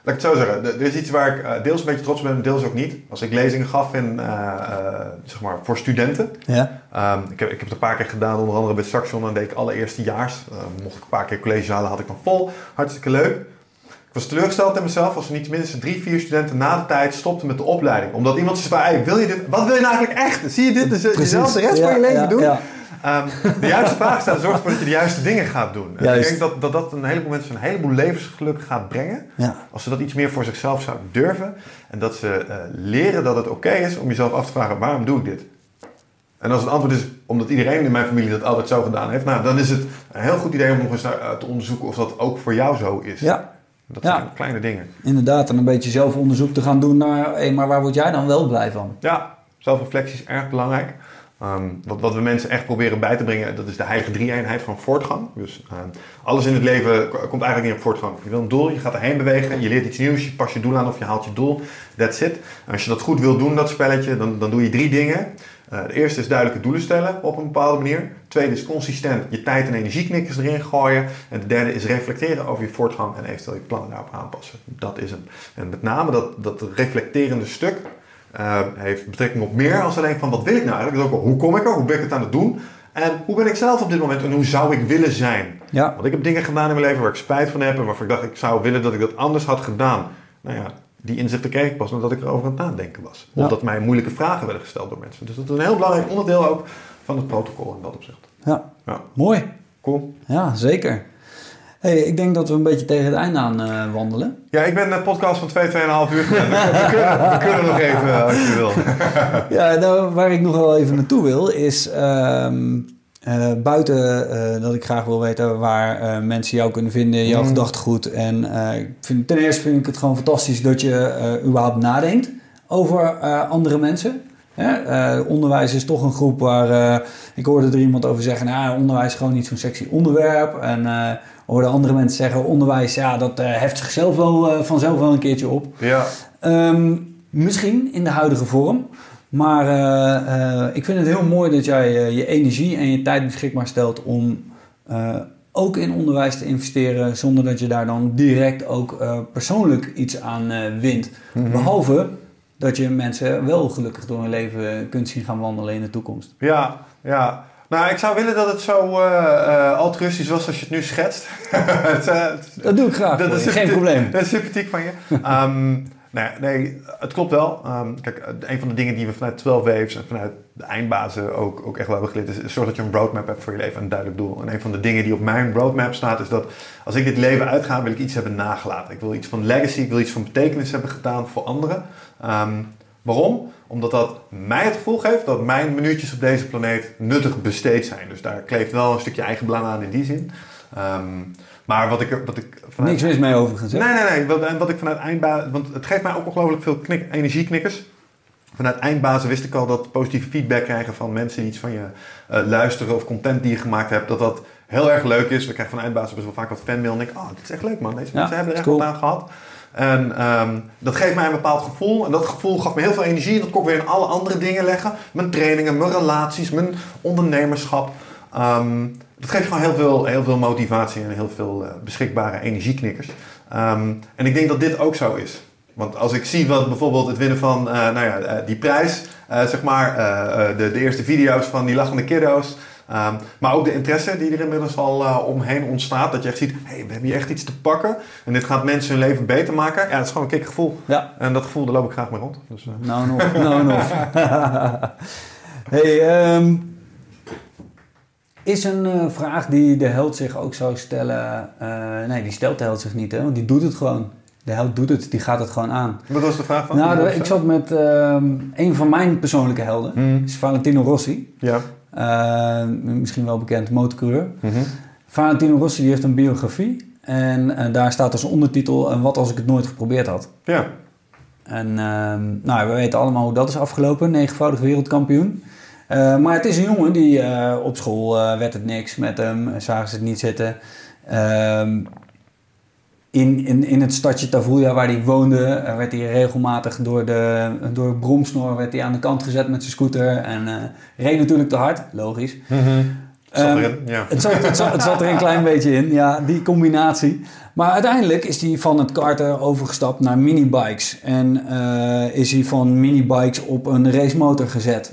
Laat ik het zo zeggen, er is iets waar ik eh, deels een beetje trots op ben, deels ook niet. Als ik lezingen gaf in, eh, eh, zeg maar voor studenten. Ja, Ehm, ik, heb, ik heb het een paar keer gedaan, onder andere bij Saxion. Dan deed ik alle eerstejaars. Uh, mocht ik een paar keer collegezalen, had ik dan vol. Hartstikke leuk. Ik was teleurgesteld in mezelf als er niet minstens drie, vier studenten na de tijd stopten met de opleiding. Omdat iemand zei wil je dit, wat wil je nou eigenlijk echt? Zie je dit dus, Precies. jezelf de rest van je leven ja, doen? Ehm, de juiste vraag stellen zorgt ervoor dat je de juiste dingen gaat doen. En ik denk dat, dat dat een heleboel mensen een heleboel levensgeluk gaat brengen. ja. Als ze dat iets meer voor zichzelf zouden durven. En dat ze eh, leren dat het oké is om jezelf af te vragen, waarom doe ik dit? En als het antwoord is, omdat iedereen in mijn familie dat altijd zo gedaan heeft. Nou, dan is het een heel goed idee om nog eens eh, te onderzoeken of dat ook voor jou zo is. ja. Dat Ja. zijn kleine dingen. Inderdaad, en een beetje zelfonderzoek te gaan doen naar, hé, maar waar word jij dan wel blij van? Ja, zelfreflectie is erg belangrijk. Ehm, wat, wat we mensen echt proberen bij te brengen, dat is de heilige drie-eenheid van voortgang. Dus ehm, alles in het leven komt eigenlijk niet op voortgang. Je wil een doel, je gaat erheen bewegen, je leert iets nieuws, je past je doel aan of je haalt je doel. That's it. Als je dat goed wil doen, dat spelletje, dan, dan doe je drie dingen. Eh, de eerste is duidelijke doelen stellen op een bepaalde manier. De tweede is consistent je tijd en energieknikkers erin gooien. En de derde is reflecteren over je voortgang en eventueel je plannen daarop aanpassen. Dat is hem. En met name dat, dat reflecterende stuk, uh, heeft betrekking op meer als alleen van wat wil ik nou eigenlijk. Dus ook hoe kom ik er, hoe ben ik het aan het doen en hoe ben ik zelf op dit moment en hoe zou ik willen zijn. Ja, Want ik heb dingen gedaan in mijn leven waar ik spijt van heb en waarvan ik dacht ik zou willen dat ik dat anders had gedaan. Nou ja, die inzichten kreeg ik pas nadat ik erover aan het nadenken was. Of dat mij moeilijke vragen werden gesteld door mensen. Dus dat is een heel belangrijk onderdeel ook van het protocol in dat opzicht. ja. Ja, mooi. cool. Ja, zeker. Hey, ik denk dat we een beetje tegen het einde aan eh, wandelen. Ja, ik ben een podcast van 2, 2,5 uur gewend. We, kunnen, we kunnen nog even eh, als je wil. Ja, nou, waar ik nog wel even naartoe wil is... ehm, eh, buiten dat ik graag wil weten waar mensen jou kunnen vinden, jouw Mm. gedachtegoed. En ik vind, ten eerste vind ik het gewoon fantastisch dat je überhaupt nadenkt over andere mensen. Eh, onderwijs is toch een groep waar... eh, ik hoorde er iemand over zeggen, nou, onderwijs is gewoon niet zo'n sexy onderwerp. En eh hoorde andere mensen zeggen, onderwijs, ja, dat eh, heft zichzelf wel eh, vanzelf wel een keertje op. Ja, Ehm, misschien in de huidige vorm. Maar eh, ik vind het heel mooi dat jij je energie en je tijd beschikbaar stelt om ook in onderwijs te investeren. Zonder dat je daar dan direct ook persoonlijk iets aan wint. Mhm. Behalve dat je mensen wel gelukkig door hun leven kunt zien gaan wandelen in de toekomst. Ja, ja. Nou, ik zou willen dat het zo uh, altruïstisch was als je het nu schetst. het, uh, dat doe ik graag. Dat is geen probleem. Dat is sympathiek van je. um, nee, nee, het klopt wel. Um, kijk, een van de dingen die we vanuit 12 Waves en vanuit de eindbazen ook, ook echt wel hebben geleerd, is zorg dat je een roadmap hebt voor je leven en een duidelijk doel. En een van de dingen die op mijn roadmap staat, is dat als ik dit leven uitga, wil ik iets hebben nagelaten. Ik wil iets van legacy, ik wil iets van betekenis hebben gedaan voor anderen. Um, waarom? Omdat dat mij het gevoel geeft dat mijn minuutjes op deze planeet nuttig besteed zijn. Dus daar kleeft wel een stukje eigen belang aan in die zin. Um, maar wat ik, wat ik vanuit... Niks mis mee overigens. Nee, nee, nee. Wat, en wat ik vanuit eindbazen... Want het geeft mij ook ongelooflijk veel knik, energieknikkers. Vanuit eindbazen wist ik al dat positieve feedback krijgen van mensen die iets van je uh, luisteren of content die je gemaakt hebt, dat dat heel erg leuk is. We krijgen van eindbazen best wel vaak wat fanmail en denk oh, dit is echt leuk man. Deze mensen hebben er echt cool. wat aan gehad. En um, dat geeft mij een bepaald gevoel. En dat gevoel gaf me heel veel energie. En dat kon ik weer in alle andere dingen leggen. Mijn trainingen, mijn relaties, mijn ondernemerschap. Um, dat geeft gewoon heel veel, heel veel motivatie en heel veel uh, beschikbare energieknikkers. Um, en ik denk dat dit ook zo is. Want als ik zie wat bijvoorbeeld het winnen van uh, nou ja, uh, die prijs, zeg maar, de eerste video's van die lachende kiddo's. Um, maar ook de interesse die er inmiddels al uh, omheen ontstaat. Dat je echt ziet, hey, we hebben hier echt iets te pakken. En dit gaat mensen hun leven beter maken. Ja, dat is gewoon een gevoel. Ja. En dat gevoel, daar loop ik graag mee rond. Dus, uh. Nou nog, nou nog. hey, um, is een uh, vraag die de held zich ook zou stellen... nee, die stelt de held zich niet, hè, want die doet het gewoon. De held doet het, die gaat het gewoon aan. Wat was de vraag van? Nou, ik zat met um, een van mijn persoonlijke helden. Mm. is Valentino Rossi. Ja. Uh, misschien wel bekend, motorcoureur. Mm -hmm. Valentino Rossi die heeft een biografie. En uh, daar staat als ondertitel... En wat als ik het nooit geprobeerd had? Ja. En uh, nou, we weten allemaal hoe dat is afgelopen. Negenvoudig wereldkampioen. Maar het is een jongen die op school werd het niks met hem. Zagen ze het niet zitten. Ehm, in, in, in het stadje Tavuja waar hij woonde, uh, werd hij regelmatig door de door bromsnor werd hij aan de kant gezet met zijn scooter. En uh, reed natuurlijk te hard, logisch. Mm -hmm. zat ehm, erin, ja. het, zat, het, zat, het zat er een klein beetje in, ja, die combinatie. Maar uiteindelijk is hij van het karten overgestapt naar minibikes. En uh, is hij van minibikes op een racemotor gezet.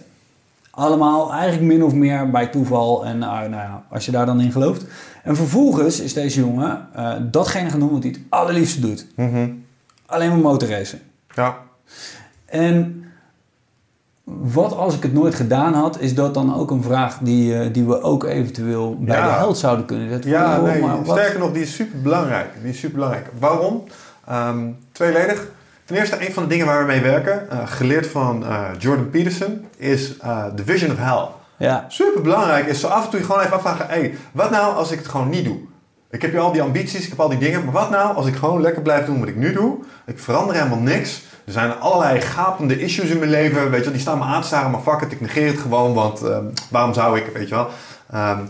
Allemaal eigenlijk min of meer bij toeval. En nou ja, als je daar dan in gelooft. En vervolgens is deze jongen uh, datgene doen wat hij het allerliefste doet. Mm Alleen maar motorracen. Ja. En wat als ik het nooit gedaan had, is dat dan ook een vraag die, uh, die we ook eventueel bij de held zouden kunnen zetten? Ja, nee, sterker nog, die is super belangrijk. Die is super belangrijk. Waarom? Um, tweeledig. Ten eerste, een van de dingen waar we mee werken, uh, geleerd van Jordan Peterson, is The Vision of Hell. Ja. Super belangrijk is zo af en toe je gewoon even afvragen: hé, wat nou als ik het gewoon niet doe? Ik heb hier al die ambities, ik heb al die dingen, maar wat nou als ik gewoon lekker blijf doen wat ik nu doe? Ik verander helemaal niks. Er zijn allerlei gapende issues in mijn leven, weet je wel, die staan me aan te staren, maar fuck it, ik negeer het gewoon, want um, waarom zou ik, weet je wel. Um,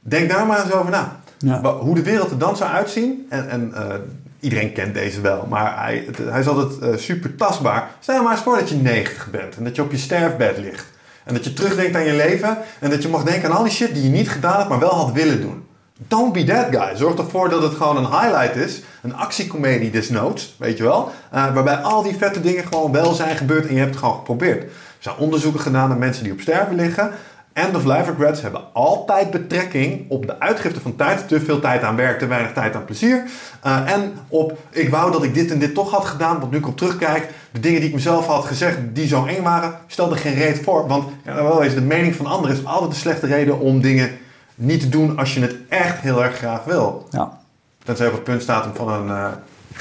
denk daar maar eens over na. Ja. Hoe de wereld er dan zou uitzien, en, en uh, iedereen kent deze wel, maar hij, hij is altijd uh, super tastbaar. Stel maar eens voor dat je 90 bent en dat je op je sterfbed ligt. En dat je terugdenkt aan je leven en dat je mag denken aan al die shit die je niet gedaan hebt, maar wel had willen doen. Don't be that guy. Zorg ervoor dat het gewoon een highlight is. Een actiecomedie desnoods, weet je wel. Uh, waarbij al die vette dingen gewoon wel zijn gebeurd en je hebt het gewoon geprobeerd. Er zijn onderzoeken gedaan naar mensen die op sterven liggen. End-of-life regrets hebben altijd betrekking op de uitgifte van tijd. Te veel tijd aan werk, te weinig tijd aan plezier. Uh, en op, ik wou dat ik dit en dit toch had gedaan. Want nu ik op terugkijk, de dingen die ik mezelf had gezegd, die zo één waren, stelde geen reet voor. Want ja, wel eens, de mening van anderen is altijd een slechte reden om dingen niet te doen als je het echt heel erg graag wil. Ja. Tenzij op het punt staat om van een... Uh,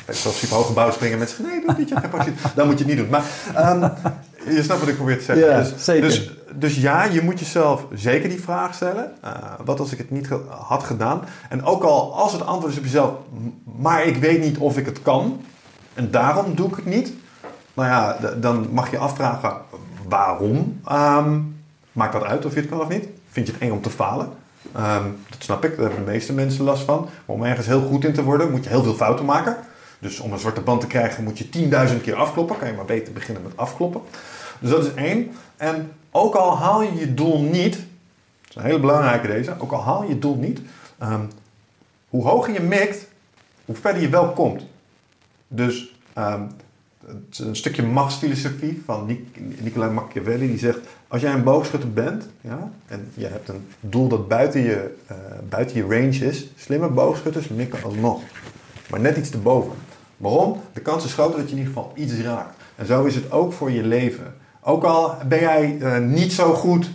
zoals super hoge gebouw springen met nee, doe dit, je Dan moet je het niet doen. Maar um, je snapt wat ik probeer te zeggen. Ja, dus, zeker. Dus, dus ja, je moet jezelf zeker die vraag stellen. Uh, wat als ik het niet had gedaan? En ook al als het antwoord is op jezelf, maar ik weet niet of ik het kan. En daarom doe ik het niet. Nou ja, dan mag je afvragen waarom. Um, maakt dat uit of je het kan of niet? Vind je het eng om te falen? Um, dat snap ik, daar hebben de meeste mensen last van. Maar om ergens heel goed in te worden, moet je heel veel fouten maken. Dus om een zwarte band te krijgen, moet je 10.000 keer afkloppen. Kan je maar beter beginnen met afkloppen. Dus dat is één. En ook al haal je je doel niet, dat is een hele belangrijke deze, ook al haal je je doel niet, um, hoe hoger je mikt, hoe verder je wel komt. Dus um, een stukje machtsfilosofie van Nic- Nicolai Machiavelli. Die zegt, als jij een boogschutter bent ja, en je hebt een doel dat buiten je, eh, buiten je range is, slimme boogschutters mikken alsnog. Maar net iets te boven. Waarom? De kans is groter dat je in ieder geval iets raakt. En zo is het ook voor je leven. Ook al ben jij eh, niet zo goed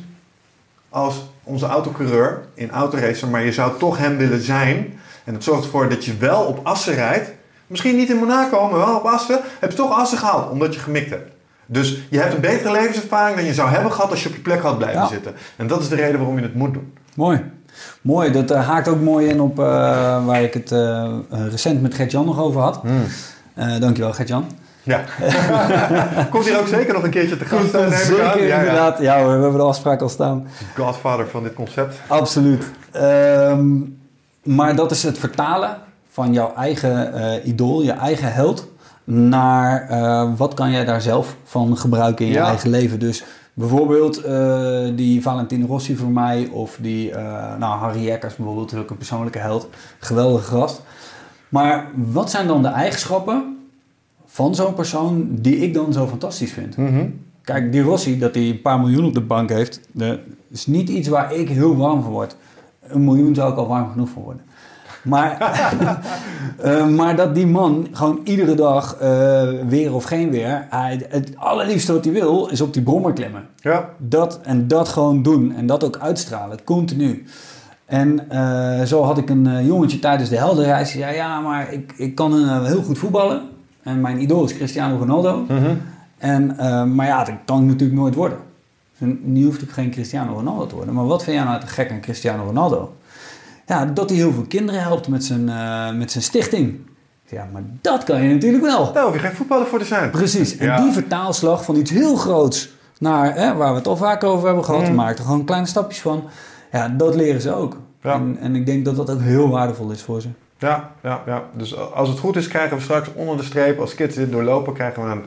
als onze autocoureur in autoracer, maar je zou toch hem willen zijn. En het zorgt ervoor dat je wel op assen rijdt. Misschien niet in Monaco, maar wel op assen. Heb je toch assen gehaald, omdat je gemikt hebt. Dus je hebt een betere levenservaring dan je zou hebben gehad als je op je plek had blijven Ja. zitten. En dat is de reden waarom je het moet doen. Mooi. Mooi, dat eh, haakt ook mooi in op eh, waar ik het recent met Gert-Jan nog over had. Eh, dankjewel Gert-Jan. Ja. Komt hier ook zeker nog een keertje te gast. eh, neem ik aan. Zeker Ja, inderdaad. Ja, we hebben de afspraak al staan. Godfather van dit concept. Absoluut. Ehm, maar dat is het vertalen van jouw eigen eh, idool, je eigen held, naar eh, wat kan jij daar zelf van gebruiken in je eigen leven. Dus bijvoorbeeld eh, die Valentino Rossi voor mij, of die eh, nou, Harry Jekkers bijvoorbeeld, is ook een persoonlijke held. Geweldige gast. Maar wat zijn dan de eigenschappen van zo'n persoon die ik dan zo fantastisch vind? Mhm. Kijk, die Rossi, dat hij een paar miljoen op de bank heeft, dat is niet iets waar ik heel warm van word. Een miljoen zou ik al warm genoeg van worden. Maar, eh, maar dat die man gewoon iedere dag, eh, weer of geen weer, hij, het allerliefste wat hij wil, is op die brommer klimmen. Ja. Dat en dat gewoon doen en dat ook uitstralen, continu. En eh, zo had ik een jongetje tijdens de heldenreis. Die zei, ja, maar ik, ik kan heel goed voetballen. En mijn idool is Cristiano Ronaldo. Mhm. En, eh, maar ja, dat kan ik natuurlijk nooit worden. Dus nu hoeft ik geen Cristiano Ronaldo te worden. Maar wat vind jij nou te gek aan Cristiano Ronaldo? Ja, dat hij heel veel kinderen helpt met zijn, eh, met zijn stichting. Ja, maar dat kan je natuurlijk wel. Daar hoef je geen voetballer voor te zijn. Precies. En Ja. die vertaalslag van iets heel groots naar hè, waar we het al vaak over hebben gehad, Mm. maakt er gewoon kleine stapjes van. Ja, dat leren ze ook. Ja. En, en ik denk dat dat ook heel waardevol is voor ze. Ja, ja, ja. Dus als het goed is, krijgen we straks onder de streep, als kids dit doorlopen, krijgen we een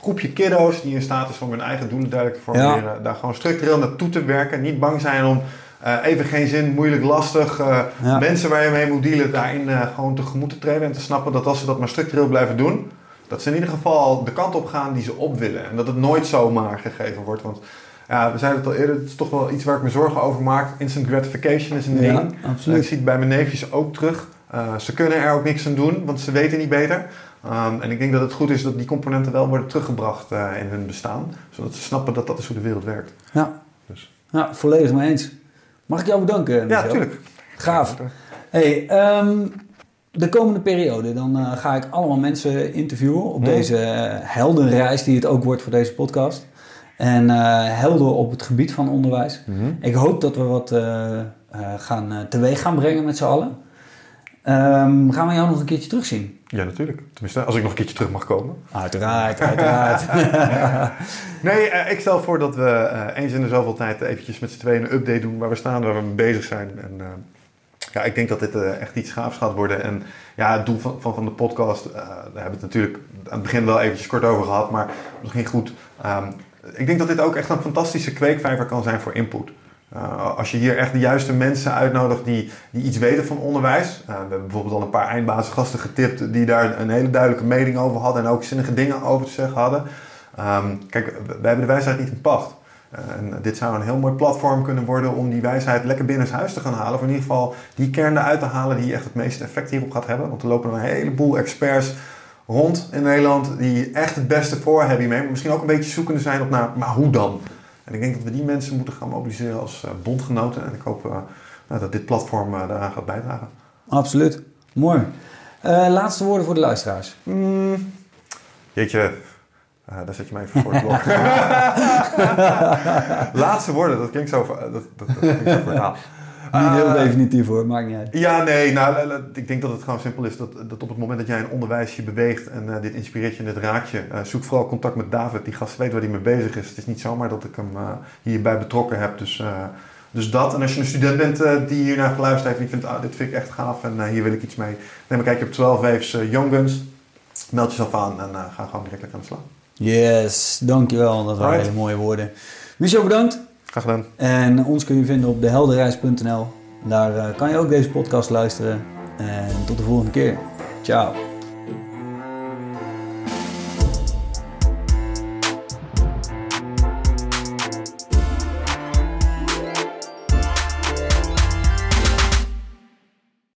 groepje kiddo's die in staat is om hun eigen doelen duidelijk te formuleren. Daar gewoon structureel naartoe te werken. Niet bang zijn om eh, even geen zin, moeilijk, lastig, eh, Ja. mensen waar je mee moet dealen, daarin eh, gewoon tegemoet te treden en te snappen dat als ze dat maar structureel blijven doen, dat ze in ieder geval de kant op gaan die ze op willen. En dat het nooit zomaar gegeven wordt. Want ja, we zeiden het al eerder, het is toch wel iets waar ik me zorgen over maak. Instant gratification is een Ja, ding. absoluut. Ik zie het bij mijn neefjes ook terug. Uh, ze kunnen er ook niks aan doen, want ze weten niet beter. Um, en ik denk dat het goed is dat die componenten wel worden teruggebracht uh, in hun bestaan. Zodat ze snappen dat dat is hoe de wereld werkt. Ja, Dus. ja volledig mee eens. Mag ik jou bedanken? Ja, Michel? natuurlijk. Gaaf. Hey, um, de komende periode dan uh, ga ik allemaal mensen interviewen op Hmm. deze heldenreis die het ook wordt voor deze podcast. En helden op het gebied van onderwijs. Mm-hmm. Ik hoop dat we wat gaan teweeg gaan brengen met z'n allen. Um, gaan we jou nog een keertje terugzien? Ja, natuurlijk. Tenminste, als ik nog een keertje terug mag komen. Uiteraard, uiteraard. nee, uh, ik stel voor dat we uh, eens in de zoveel tijd eventjes met z'n tweeën een update doen waar we staan, waar we mee bezig zijn. En uh, ja, ik denk dat dit echt iets gaafs gaat worden. En ja, het doel van, van, van de podcast, daar hebben we het natuurlijk aan het begin wel eventjes kort over gehad, maar ging goed. Um, ik denk dat dit ook echt een fantastische kweekvijver kan zijn voor input. Uh, als je hier echt de juiste mensen uitnodigt die, die iets weten van onderwijs. Uh, we hebben bijvoorbeeld al een paar eindbazengasten getipt die daar een hele duidelijke mening over hadden en ook zinnige dingen over te zeggen hadden. Um, kijk, wij hebben de wijsheid niet in pacht. Uh, en dit zou een heel mooi platform kunnen worden om die wijsheid lekker binnen huis te gaan halen. Of in ieder geval die kern eruit te halen die echt het meeste effect hierop gaat hebben. Want er lopen een heleboel experts rond in Nederland die echt het beste voor hebben hiermee. Maar misschien ook een beetje zoekende zijn op naar, maar hoe dan? En ik denk dat we die mensen moeten gaan mobiliseren als uh, bondgenoten. En ik hoop uh, nou, dat dit platform uh, daaraan gaat bijdragen. Absoluut. Mooi. Uh, laatste woorden voor de luisteraars. Mm, jeetje, uh, daar zet je mij even voor het blok. laatste woorden, dat klinkt zo, dat, dat, dat klinkt zo verhaal. Niet heel definitief hoor, maakt niet uit. Ja, nee, nou, ik denk dat het gewoon simpel is dat, dat op het moment dat jij een onderwijsje beweegt en uh, dit inspireert je en dit raakt je, uh, zoek vooral contact met David. Die gast weet waar hij mee bezig is. Het is niet zomaar dat ik hem uh, hierbij betrokken heb. Dus, dus dat. En als je een student bent die hiernaar geluisterd heeft en die vindt, ah, dit vind ik echt gaaf en hier wil ik iets mee. Neem een kijkje op 12 Waves Young Guns. Meld jezelf aan en ga gewoon direct aan de slag. Yes, dankjewel. Dat waren hele mooie woorden. Michel, bedankt. Graag gedaan. En ons kun je vinden op dehelderreis.nl. Daar uh, kan je ook deze podcast luisteren. En tot de volgende keer. Ciao.